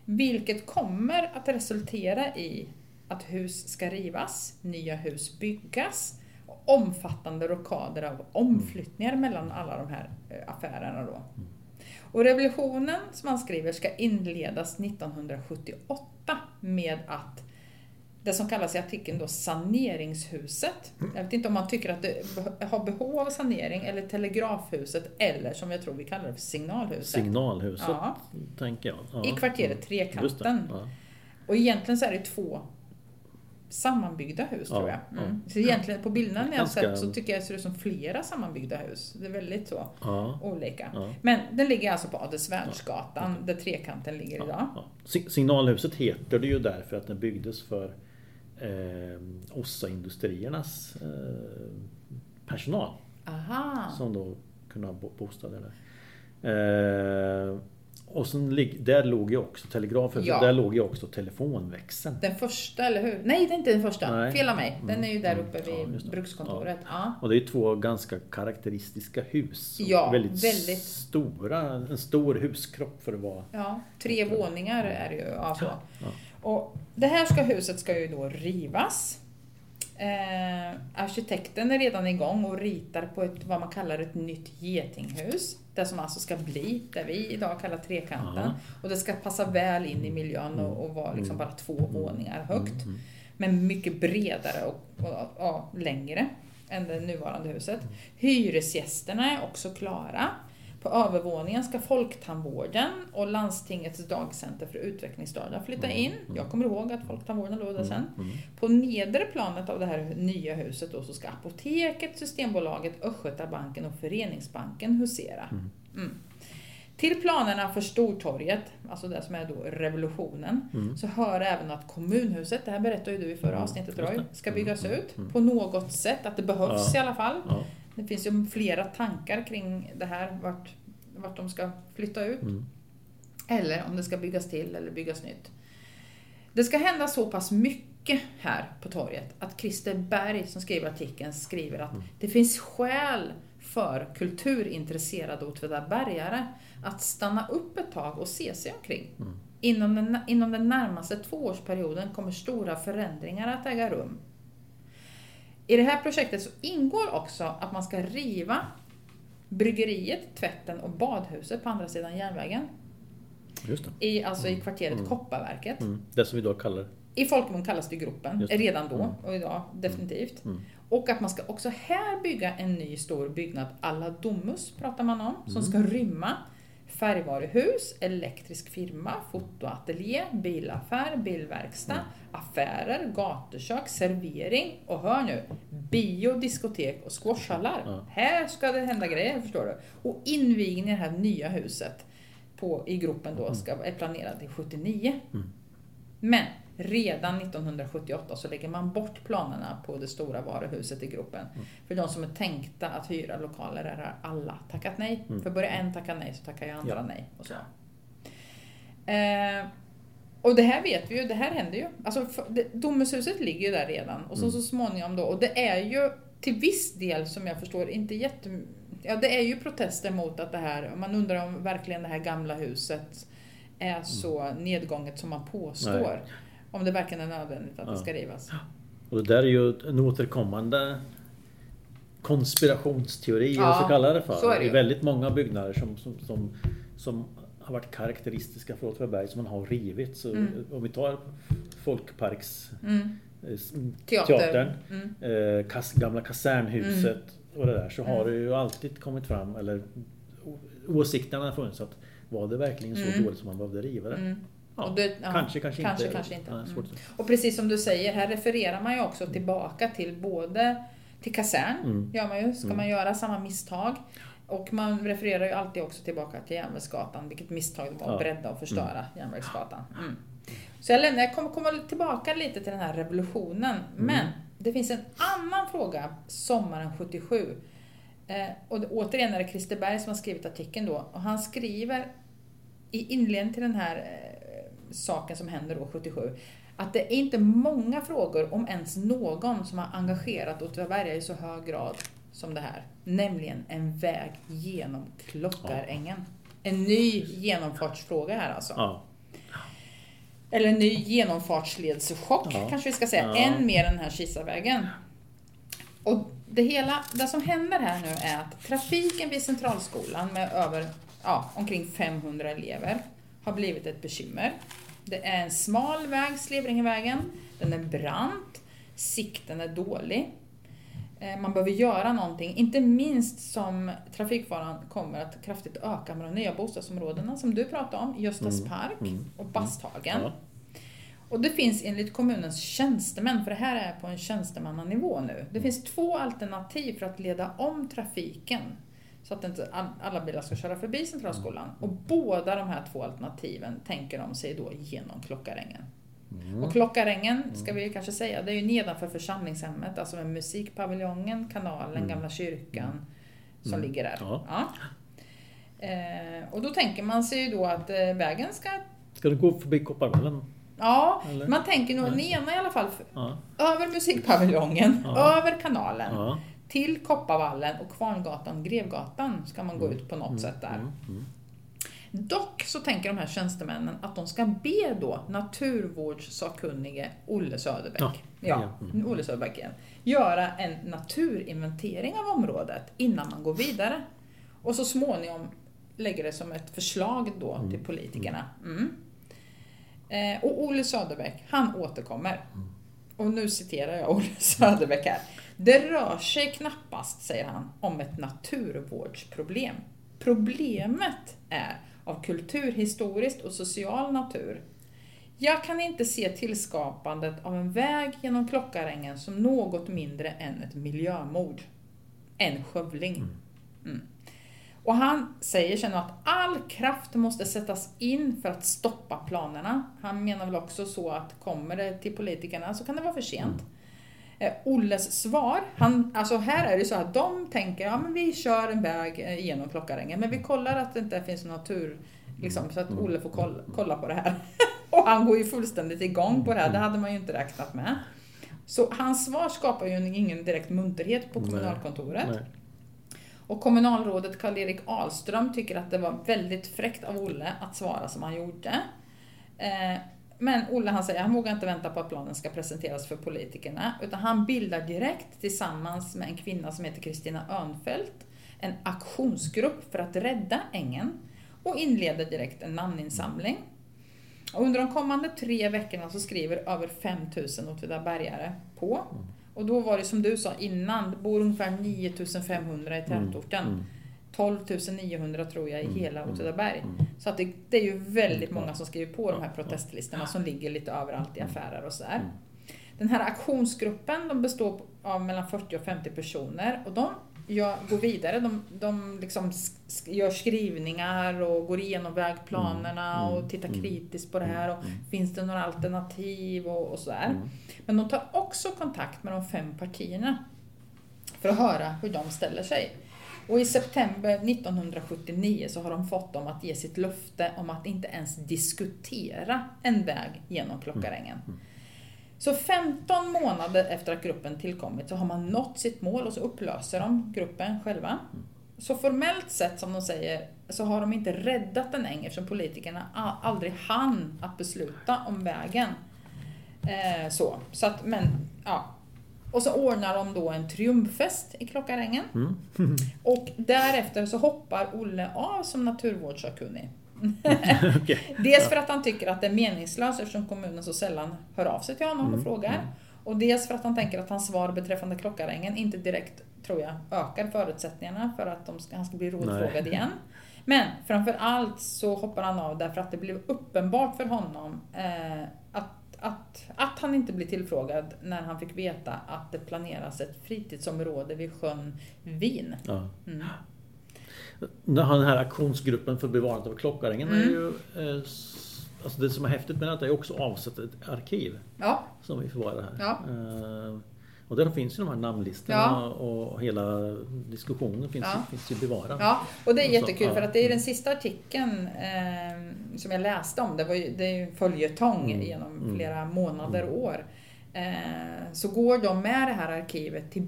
Vilket kommer att resultera i att hus ska rivas, nya hus byggas och omfattande rockader av omflyttningar mellan alla de här eh, affärerna. Då. Och revolutionen, som han skriver, ska inledas 1978 med att det som kallas i artikeln då saneringshuset. Jag vet inte om man tycker att det har behov av sanering eller telegrafhuset eller som jag tror vi kallar det för signalhuset. Signalhuset, Ja. tänker jag. Ja. I kvarteret Just Trekanten. Ja. Och egentligen så är det två sammanbyggda hus Ja, tror jag. Mm. ja. Så egentligen på bilderna när jag Ganska- sett så tycker jag det ser ut som flera sammanbyggda hus. Det är väldigt så Ja. olika. Ja. Men den ligger alltså på Adelsvärdsgatan där Trekanten ligger idag. Ja. Si- Signalhuset heter det ju därför att den byggdes för eh, Ossa-industriernas eh, personal. Aha! Som då kunde ha bo- bostäder där. Eh, och sen, där låg ju också telegrafhuset, Ja. där låg ju också telefonväxeln. Den första, eller hur? Nej, det är inte den första. Nej. Fel av mig. Den är ju där mm. uppe Ja, vid det. brukskontoret. Ja. Och det är två ganska karaktäristiska hus. Ja, väldigt, väldigt. stora, en stor huskropp för att vara. Ja, tre våningar är det ju. Ja. Ja. Och det här ska, huset ska ju då rivas. Eh, arkitekten är redan igång och ritar på ett, vad man kallar ett nytt getinghus. Det som alltså ska bli det vi idag kallar trekanten. Ja. Och det ska passa väl in i miljön och, och vara liksom bara två våningar högt. Mm. Men mycket bredare och, och, och längre än det nuvarande huset. Hyresgästerna är också klara. På övervåningen ska Folktandvården och landstingets dagcenter för utvecklingsstörda flytta in. Jag kommer ihåg att Folktandvården låg där sen. På nedre planet av det här nya huset då så ska Apoteket, Systembolaget, Östgötabanken och Föreningsbanken husera. Mm. Till planerna för Stortorget, alltså det som är då revolutionen, Mm. så hör även att kommunhuset, det här berättade ju du i förra Mm, avsnittet Roy, ska byggas Mm, ut mm. på något sätt, att det behövs Ja. i alla fall. Ja. Det finns ju flera tankar kring det här, vart, vart de ska flytta ut. Mm. Eller om det ska byggas till eller byggas nytt. Det ska hända så pass mycket här på torget att Christer Berg som skriver artikeln skriver att det finns skäl för kulturintresserade Åtvidabergare att stanna upp ett tag och se sig omkring. Inom den, inom den närmaste tvåårsperioden kommer stora förändringar att äga rum. I det här projektet så ingår också att man ska riva bryggeriet, tvätten och badhuset på andra sidan järnvägen. Just det. I, alltså i kvarteret Mm. Kopparverket. Mm. Det som vi då kallar I folkmun kallas det gropen, redan då Mm. och idag definitivt. Mm. Och att man ska också här bygga en ny stor byggnad, alla Domus pratar man om, som ska rymma färgvaruhus, elektrisk firma, fotoateljé, bilaffär, bilverkstad, affärer, gatukök, servering och hör nu, bio, diskotek och squashhallar. Ja. Här ska det hända grejer förstår du. Och invigningen i det här nya huset på, i gropen då ska, är planerad till 79. Mm. Men redan 1978 så lägger man bort planerna på det stora varuhuset i gropen. Mm. För de som är tänkta att hyra lokaler där har alla tackat nej. Mm. För börjar en tacka nej så tackar ju andra Ja. nej. Och så. Eh, och det här vet vi ju, det här händer ju. Alltså, Domushuset ligger ju där redan. Och så, Mm. så småningom då, och det är ju till viss del som jag förstår inte jätte... Ja, det är ju protester mot att det här, man undrar om verkligen det här gamla huset är så nedgånget som man påstår. Mm. Nej. Om det verkligen är nödvändigt att det Ja. ska rivas. Och det där är ju en återkommande konspirationsteori, Ja, så kallar det för. så är det I ju. väldigt många byggnader som, som, som, som har varit karaktäristiska för Åtvidaberg som man har rivit. Så Mm. Om vi tar Folkparks Mm. eh, Teater. teatern, Mm. eh, kas, gamla kasernhuset och det där så har Mm. det ju alltid kommit fram, eller åsikterna har funnits att var det verkligen så Mm. dåligt som man behövde riva det? Mm. Ja, det- ja, kanske, kanske, kanske, inte. kanske inte. Mm. Och precis som du säger, här refererar man ju också tillbaka till både till kasern, Mm. gör man ju. Ska Mm. man göra samma misstag? Och man refererar ju alltid också tillbaka till Järnvägsgatan, vilket misstag det var att bredda och förstöra Järnvägsgatan. Mm. Så jag, lämnar, jag kommer komma tillbaka lite till den här revolutionen. Men det finns en annan fråga sommaren 77. Eh, och det, återigen är det Christer Berg som har skrivit artikeln då. Och han skriver i inledningen till den här eh, saken som händer då 77 att det är inte många frågor, om ens någon, som har engagerat Åtvidaberga i så hög grad som det här. Nämligen en väg genom Klockarängen. En ny genomfartsfråga här alltså. Ja. Eller en ny genomfartsledschock Ja. kanske vi ska säga. Ja. Än mer än den här Kisavägen. Och det hela, det som händer här nu är att trafiken vid Centralskolan med över, ja, omkring 500 elever har blivit ett bekymmer. Det är en smal väg, Slevringevägen. Den är brant. Sikten är dålig. Eh, Man behöver göra någonting, inte minst som trafikfaran kommer att kraftigt öka med de nya bostadsområdena som du pratade om, Göstas Mm, park mm, och Basthagen. Ja. Och det finns enligt kommunens tjänstemän, för det här är på en tjänstemannanivå nu, det finns två alternativ för att leda om trafiken så att inte all- alla bilar ska köra förbi Centralskolan. Och båda de här två alternativen tänker de sig då genom Klockarängen. Mm. Och Klockarängen, ska vi kanske säga, det är ju nedanför församlingshemmet, alltså med musikpaviljongen, kanalen, Mm. gamla kyrkan som Mm. ligger där. Ja. Ja. Eh, och då tänker man sig ju då att eh, vägen ska Ska du gå förbi Kopparvallen? Ja, Eller? man tänker nog den ena i alla fall. Ja. Över musikpaviljongen, Ja. över kanalen. Till Kopparvallen och Kvarngatan, Grevgatan ska man gå ut på något sätt där. Mm. Mm. Dock så tänker de här tjänstemännen att de ska be då naturvårdssakkunnige Olle Söderbäck, Ja. ja, Ja. Mm. Olle Söderbäck igen, göra en naturinventering av området innan man går vidare. Och så småningom lägger det som ett förslag då Mm. till politikerna. Mm. Eh, och Olle Söderbäck, han återkommer. och nu citerar jag Olle Söderbäck här. Det rör sig knappast, säger han, om ett naturvårdsproblem. Problemet är av kulturhistoriskt och social natur. Jag kan inte se tillskapandet av en väg genom Klockarängen som något mindre än ett miljömord. En skövling. Mm. Och han säger sen att all kraft måste sättas in för att stoppa planerna. Han menar väl också så att kommer det till politikerna så kan det vara för sent. Eh, Olles svar, han, alltså här är det så att de tänker, ja men vi kör en väg eh, genom Klockarängen, men vi kollar att det inte finns natur, liksom, så att Mm. Olle får kolla, kolla på det här. (laughs) och han går ju fullständigt igång på det här, det hade man ju inte räknat med. Så hans svar skapar ju ingen direkt munterhet på Nej. kommunalkontoret. Nej. Och kommunalrådet Karl-Erik Ahlström tycker att det var väldigt fräckt av Olle att svara som han gjorde. Eh, Men Olle han säger han vågar inte vänta på att planen ska presenteras för politikerna. Utan han bildar direkt tillsammans med en kvinna som heter Kristina Örnfält en aktionsgrupp för att rädda ängen. Och inleder direkt en namninsamling. Och under de kommande tre veckorna så skriver över 5000 Åtvidabergare på. Och då var det som du sa innan, det bor ungefär 9500 i tätorten. Mm. 12 900 tror jag i Mm, hela mm, Åtvidaberg. mm. Så att det, det är ju väldigt många som skriver på de här protestlistorna som ligger lite överallt i affärer och sådär. Den här aktionsgruppen de består av mellan 40 och 50 personer och de gör, går vidare. De, de liksom sk- gör skrivningar och går igenom vägplanerna Mm, och tittar mm, kritiskt på det här. Och Mm. Finns det några alternativ och, och sådär. Men de tar också kontakt med de fem partierna för att höra hur de ställer sig. Och i september 1979 så har de fått dem att ge sitt löfte om att inte ens diskutera en väg genom Klockarängen. Mm. Så 15 månader efter att gruppen tillkommit så har man nått sitt mål och så upplöser de gruppen själva. Mm. Så formellt sett som de säger så har de inte räddat en äng eftersom politikerna aldrig hann att besluta om vägen. Eh, så. så att, men, ja. Och så ordnar de då en triumffest i Klockarängen. Mm. (laughs) Och därefter så hoppar Olle av som naturvårdssakkunnig. (laughs) Okej. (laughs) Dels för att han tycker att det är meningslöst eftersom kommunen så sällan hör av sig till honom och Mm, frågar. mm. Och dels för att han tänker att hans svar beträffande Klockarängen inte direkt, tror jag, ökar förutsättningarna för att de ska, han ska bli rådfrågad Nej. igen. Men framför allt så hoppar han av därför att det blev uppenbart för honom eh, att, att, att han inte blir tillfrågad när han fick veta att det planeras ett fritidsområde vid sjön Vin. Ja. Mm. Den här- aktionsgruppen för bevarandet av Klockarängen är Mm. ju... Eh, alltså det som är häftigt med detta är också avsatt ett arkiv Ja, som vi förvarar här. Ja. Och där finns ju de här namnlistorna Ja. och hela diskussionen finns, Ja. finns ju bevarad. Ja, och det är Så, jättekul ja. för att det är den sista artikeln eh, som jag läste om. Det, var ju, det är ju en följetong Mm, genom mm, flera månader och mm. år. Eh, så går de med det här arkivet till,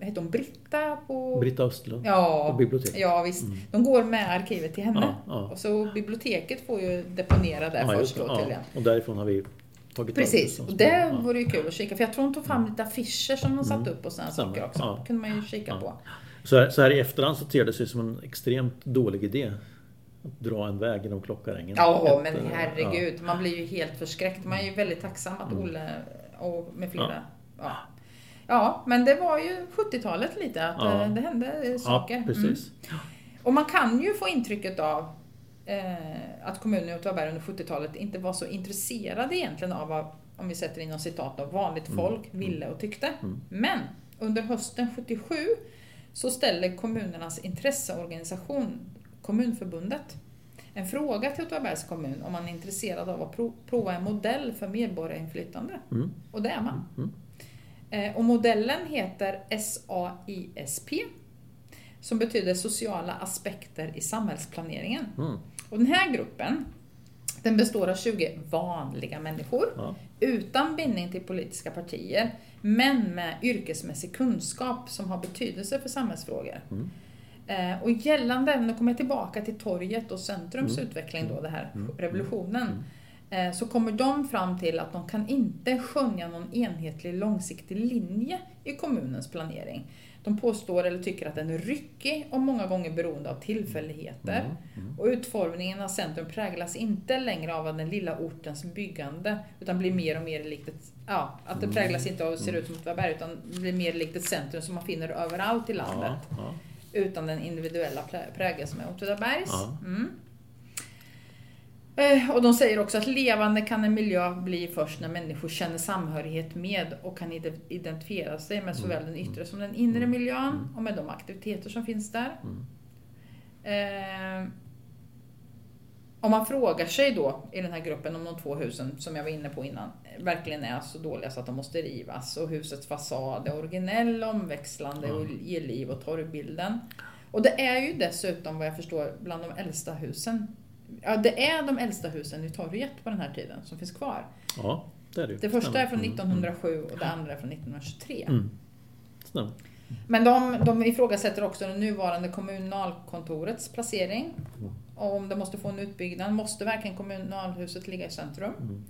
heter hon, Britta på... Britta Östlund Ja, på biblioteket. ja visst. Mm. De går med arkivet till henne. Ja, ja. Och så biblioteket får ju deponera där Ja, först det. då ja. Och därifrån har vi tagit Precis, tag och det ja. vore ju kul att kika. För jag tror hon tog fram lite affischer som de satte Mm. upp och sådana saker också. Ja. Kunde man ju kika Ja. på. Så här, så här i efterhand så ter det sig som en extremt dålig idé. Att dra en väg genom Klockarängen. Ja, Ett, men eh, herregud. Man blir ju helt förskräckt. Man är ju väldigt tacksam att Mm. Olle och med flera... Ja. Ja, men det var ju 70-talet lite, att Ja. eh, det hände Ja, saker. ja precis. Mm. Och man kan ju få intrycket av att kommunen i Åtvidaberg under 70-talet inte var så intresserade egentligen av vad, om vi sätter inom citat, av vanligt Mm. folk ville och tyckte. Mm. Men under hösten 77 så ställer kommunernas intresseorganisation Kommunförbundet en fråga till Åtvidabergs kommun om man är intresserad av att pro- prova en modell för medborgarinflytande. Mm. Och det är man. Mm. Eh, Och modellen heter SAISP som betyder sociala aspekter i samhällsplaneringen. Mm. Och den här gruppen den består av 20 vanliga människor Ja. utan bindning till politiska partier men med yrkesmässig kunskap som har betydelse för samhällsfrågor. Mm. Eh, Och gällande, nu kommer jag tillbaka till torget och centrums Mm. utveckling då, det här Mm. revolutionen. Mm. Eh, Så kommer de fram till att de kan inte skönja någon enhetlig långsiktig linje i kommunens planering. De påstår eller tycker att den är ryckig och många gånger beroende av tillfälligheter. Mm, mm. Och utformningen av centrum präglas inte längre av den lilla ortens byggande utan blir mer och mer likt ett, ja, att det Mm. präglas inte av att se ut som ett berg utan blir mer likt ett centrum som man finner överallt i landet. Ja, ja. Utan den individuella plä- prägel som är Åtvidabergs. Ja. Mm. Eh, Och de säger också att levande kan en miljö bli först när människor känner samhörighet med och kan ide- identifiera sig med såväl den yttre som den inre miljön och med de aktiviteter som finns där. Mm. Eh, om man frågar sig då i den här gruppen om de två husen som jag var inne på innan verkligen är så dåliga så att de måste rivas och husets fasad är originell, omväxlande och ger liv åt torgbilden. Och det är ju dessutom vad jag förstår bland de äldsta husen. Ja, det är de äldsta husen i torget på den här tiden som finns kvar. ja, det är det. Det första är från Stämmer. 1907 och det andra är från 1923. Mm. Stämmer. Men de, de ifrågasätter också det nuvarande kommunalkontorets placering. Och om det måste få en utbyggnad, måste verkligen kommunalhuset ligga i centrum? Mm.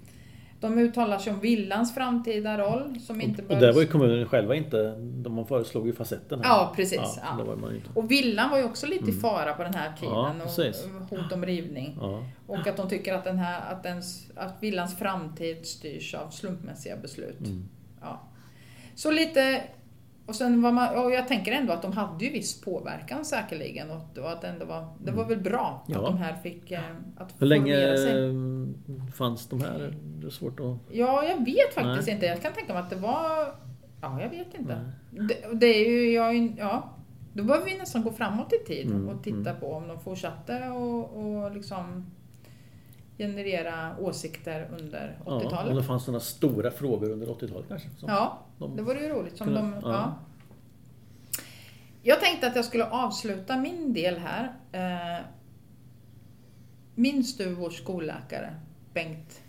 De uttalar sig om villans framtida roll som inte Och där var ju kommunen själva inte... De föreslog ju facetten. här. Ja, precis, Ja, ja. Var inte. Och villan var ju också lite i fara på den här tiden. Mm. Och hot om rivning. Och att de tycker att, den här, att, dens, att villans framtid styrs av slumpmässiga beslut. Mm. Ja. Så lite... Och, sen var man, och jag tänker ändå att de hade ju viss påverkan säkerligen. Och, att det, ändå var, det var väl bra Ja. att de här fick eh, att Hur länge sig. fanns de här? Det är svårt att... Ja, jag vet faktiskt Nej. inte. Jag kan tänka mig att det var... Ja, jag vet inte. Det, det är ju... Jag, ja, då behöver vi nästan gå framåt i tid Mm, och titta på om de fortsatte och, och liksom generera åsikter under Ja, om 80-talet. det fanns sådana stora frågor under 80-talet kanske. Ja, de- det vore ju roligt. Som kunde- de, ja. ja. Jag tänkte att jag skulle avsluta min del här. Eh, minns du vår skolläkare Bengt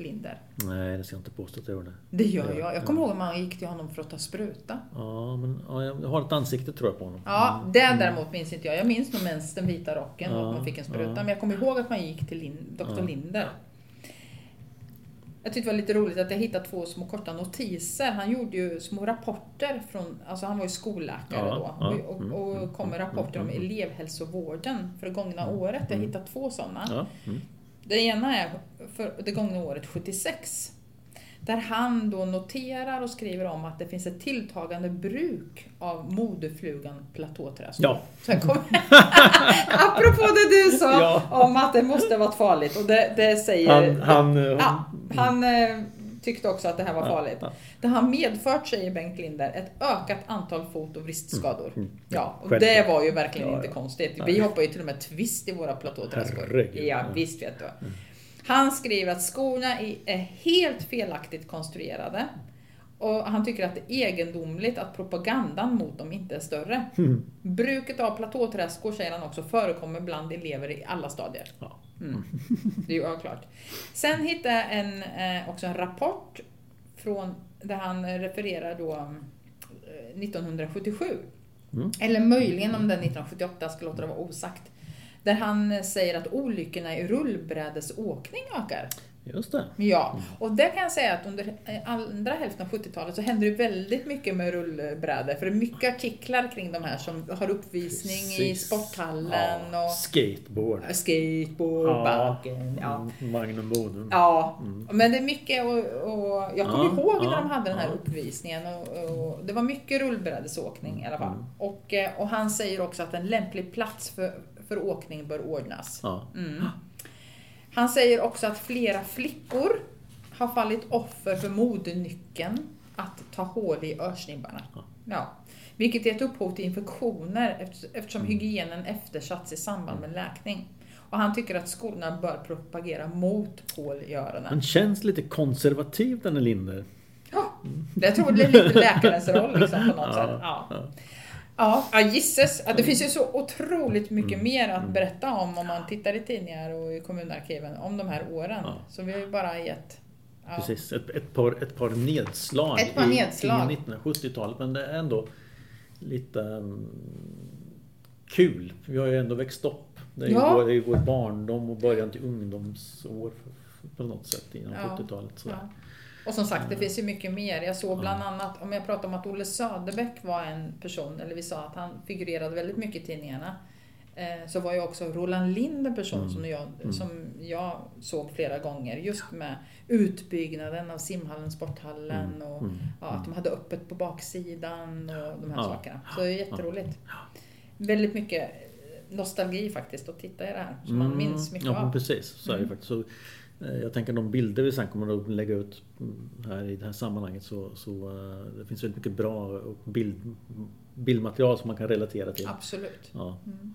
Linder? Nej, det ska jag inte påstå att jag gjorde. Det gör Ja, jag. Jag ja. kommer ihåg att man gick till honom för att ta spruta. Ja, men ja, jag har ett ansikte tror jag på honom. Ja, det däremot minns inte jag. Jag minns nog mest den vita rocken och Ja, att man fick en spruta. ja. Men jag kommer ihåg att man gick till Lin- Dr. Ja. Linder. Jag tyckte det var lite roligt att jag hittade två små korta notiser. Han gjorde ju små rapporter från, alltså han var ju skolläkare Ja, då. ja, och, mm, och mm, kom med mm, rapporter om mm, mm. elevhälsovården för det gångna året. Jag mm. hittade två sådana. Det ena är för det gångna året 76. Där han då noterar och skriver om att det finns ett tilltagande bruk av modeflugan platåträskor. Ja. Kom... (laughs) Apropå det du sa Ja. om att det måste varit farligt. Och det, det säger... Han, han, eh, ja, han eh, tyckte också att det här var Ja, farligt. ja. Det har medfört, säger Bengt Linder, ett ökat antal fot och vristskador. Mm. Ja, och Självklart. det var ju verkligen Ja, inte ja. konstigt. Vi hoppar ju till och med twist i våra platåträskor. Ja, Ja. visst vet du. Han skriver att skorna är är helt felaktigt konstruerade. Och han tycker att det är egendomligt att propagandan mot dem inte är större. Mm. Bruket av platåträskor säger han också förekommer bland elever i alla stadier. Ja. Mm. Det är ju ja, klart. Sen hittade jag en, eh, också en rapport från, där han refererar då eh, 1977. Mm. Eller möjligen om den 1978, ska låta det vara osagt. Där han säger att olyckorna i rullbrädesåkning ökar. Just det. Ja, och det kan jag säga att under eh, andra hälften av 70-talet så händer det väldigt mycket med rullbrädor. För det är mycket artiklar kring de här som har uppvisning i Precis. sporthallen Ja, och Skateboard. skateboard, Ja. baken. Ja. Mm, Magnum Bodum. Ja, Mm. men det är mycket och, och jag kommer Ja, ihåg när ja, de hade den här ja. uppvisningen och, och det var mycket rullbrädesåkning i alla fall. Mm. Och, eh, och han säger också att en lämplig plats för, för åkning bör ordnas. Ja. Mm. Han säger också att flera flickor har fallit offer för modenyckeln att ta hål i örsnibbarna. Ja. Vilket gett upphov till infektioner efter- eftersom Mm. hygienen eftersatts i samband med läkning. Och han tycker att skolorna bör propagera mot hål i öronen. Han känns lite konservativ den är Linder. Ja, jag tror det är lite läkarens roll liksom, på något Ja, sätt. Ja. Ja. Ja, gisses. Ja, det finns ju så otroligt mycket Mm. mer att berätta om om man tittar i tidningar och i kommunarkiven om de här åren. Ja. Så vi har ju bara gett... Ja. Precis, ett, ett, par, ett par nedslag, Ett par i, nedslag. i 1970-talet. Men det är ändå lite mm, kul. Vi har ju ändå växt upp. Det är ju Ja. vår, det är ju vår barndom och början till ungdomsår på något sätt inom Ja. 70-talet. sådär. Ja. Och som sagt, det finns ju mycket mer. Jag såg bland annat, om jag pratar om att Olle Söderbäck var en person, eller vi sa att han figurerade väldigt mycket i tidningarna. eh, Så var ju också Roland Lind en person Mm. som, jag, Mm. som jag såg flera gånger. Just med utbyggnaden av simhallen, sporthallen Mm. och Mm. ja, att de hade öppet på baksidan och de här Ja. sakerna. Så det är jätteroligt. Väldigt mycket nostalgi faktiskt att titta i det här. Som man minns mycket Mm. ja, av. precis. Så är det Mm. faktiskt. Eh, jag tänker de bilder vi sen kommer att lägga ut mm, här i det här sammanhanget så, så eh, det finns väldigt mycket bra bild, bildmaterial som man kan relatera till. Absolut. Ja, Mm.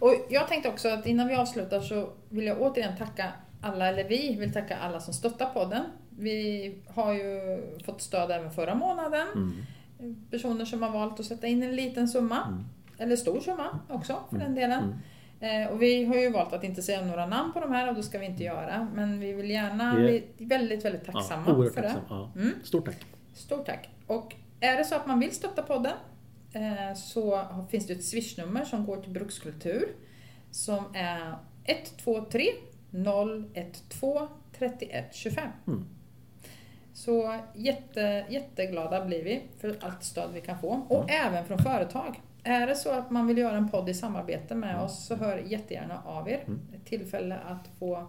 Och jag tänkte också att innan vi avslutar så vill jag återigen tacka alla, eller vi vill tacka alla som stöttar podden. Vi har ju fått stöd även förra månaden. Mm. Personer som har valt att sätta in en liten summa, Mm. eller stor summa också för den delen. Mm. Eh, och vi har ju valt att inte säga några namn på de här och det ska vi inte göra. Men vi vill gärna Vi är- bli väldigt, väldigt tacksamma ja, för det. tacksam. Ja. Mm. Stort tack. Stort tack! Och är det så att man vill stötta podden eh, så finns det ett swishnummer som går till Brukskultur som är 123 012 31 25. Mm. Så jätte, jätteglada blir vi för allt stöd vi kan få. Och även från företag. Är det så att man vill göra en podd i samarbete med oss så hör jättegärna av er. Mm. Ett tillfälle att få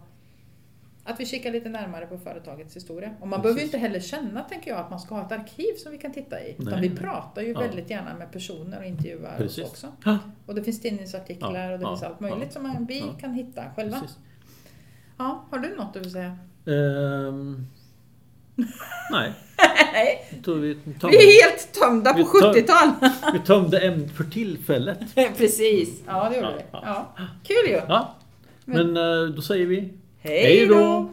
att vi kikar lite närmare på företagets historia. Och man Precis. behöver ju inte heller känna, tänker jag, att man ska ha ett arkiv som vi kan titta i. Utan vi pratar ju Ja. väldigt gärna med personer och intervjuar Precis. oss också. Och det finns tidningsartiklar Ja, och det ja, finns allt möjligt som vi kan hitta själva. precis. Ja, har du något du vill säga? Ehm, nej, Nej, tror vi, tömde, vi är helt tömda på Vi tar- 70-tal. vi tömde ämnet för tillfället. (laughs) Precis, ja det gjorde Ja, vi. ja. Ja. Kul ju! Ja, men eh, då säger vi Hej då!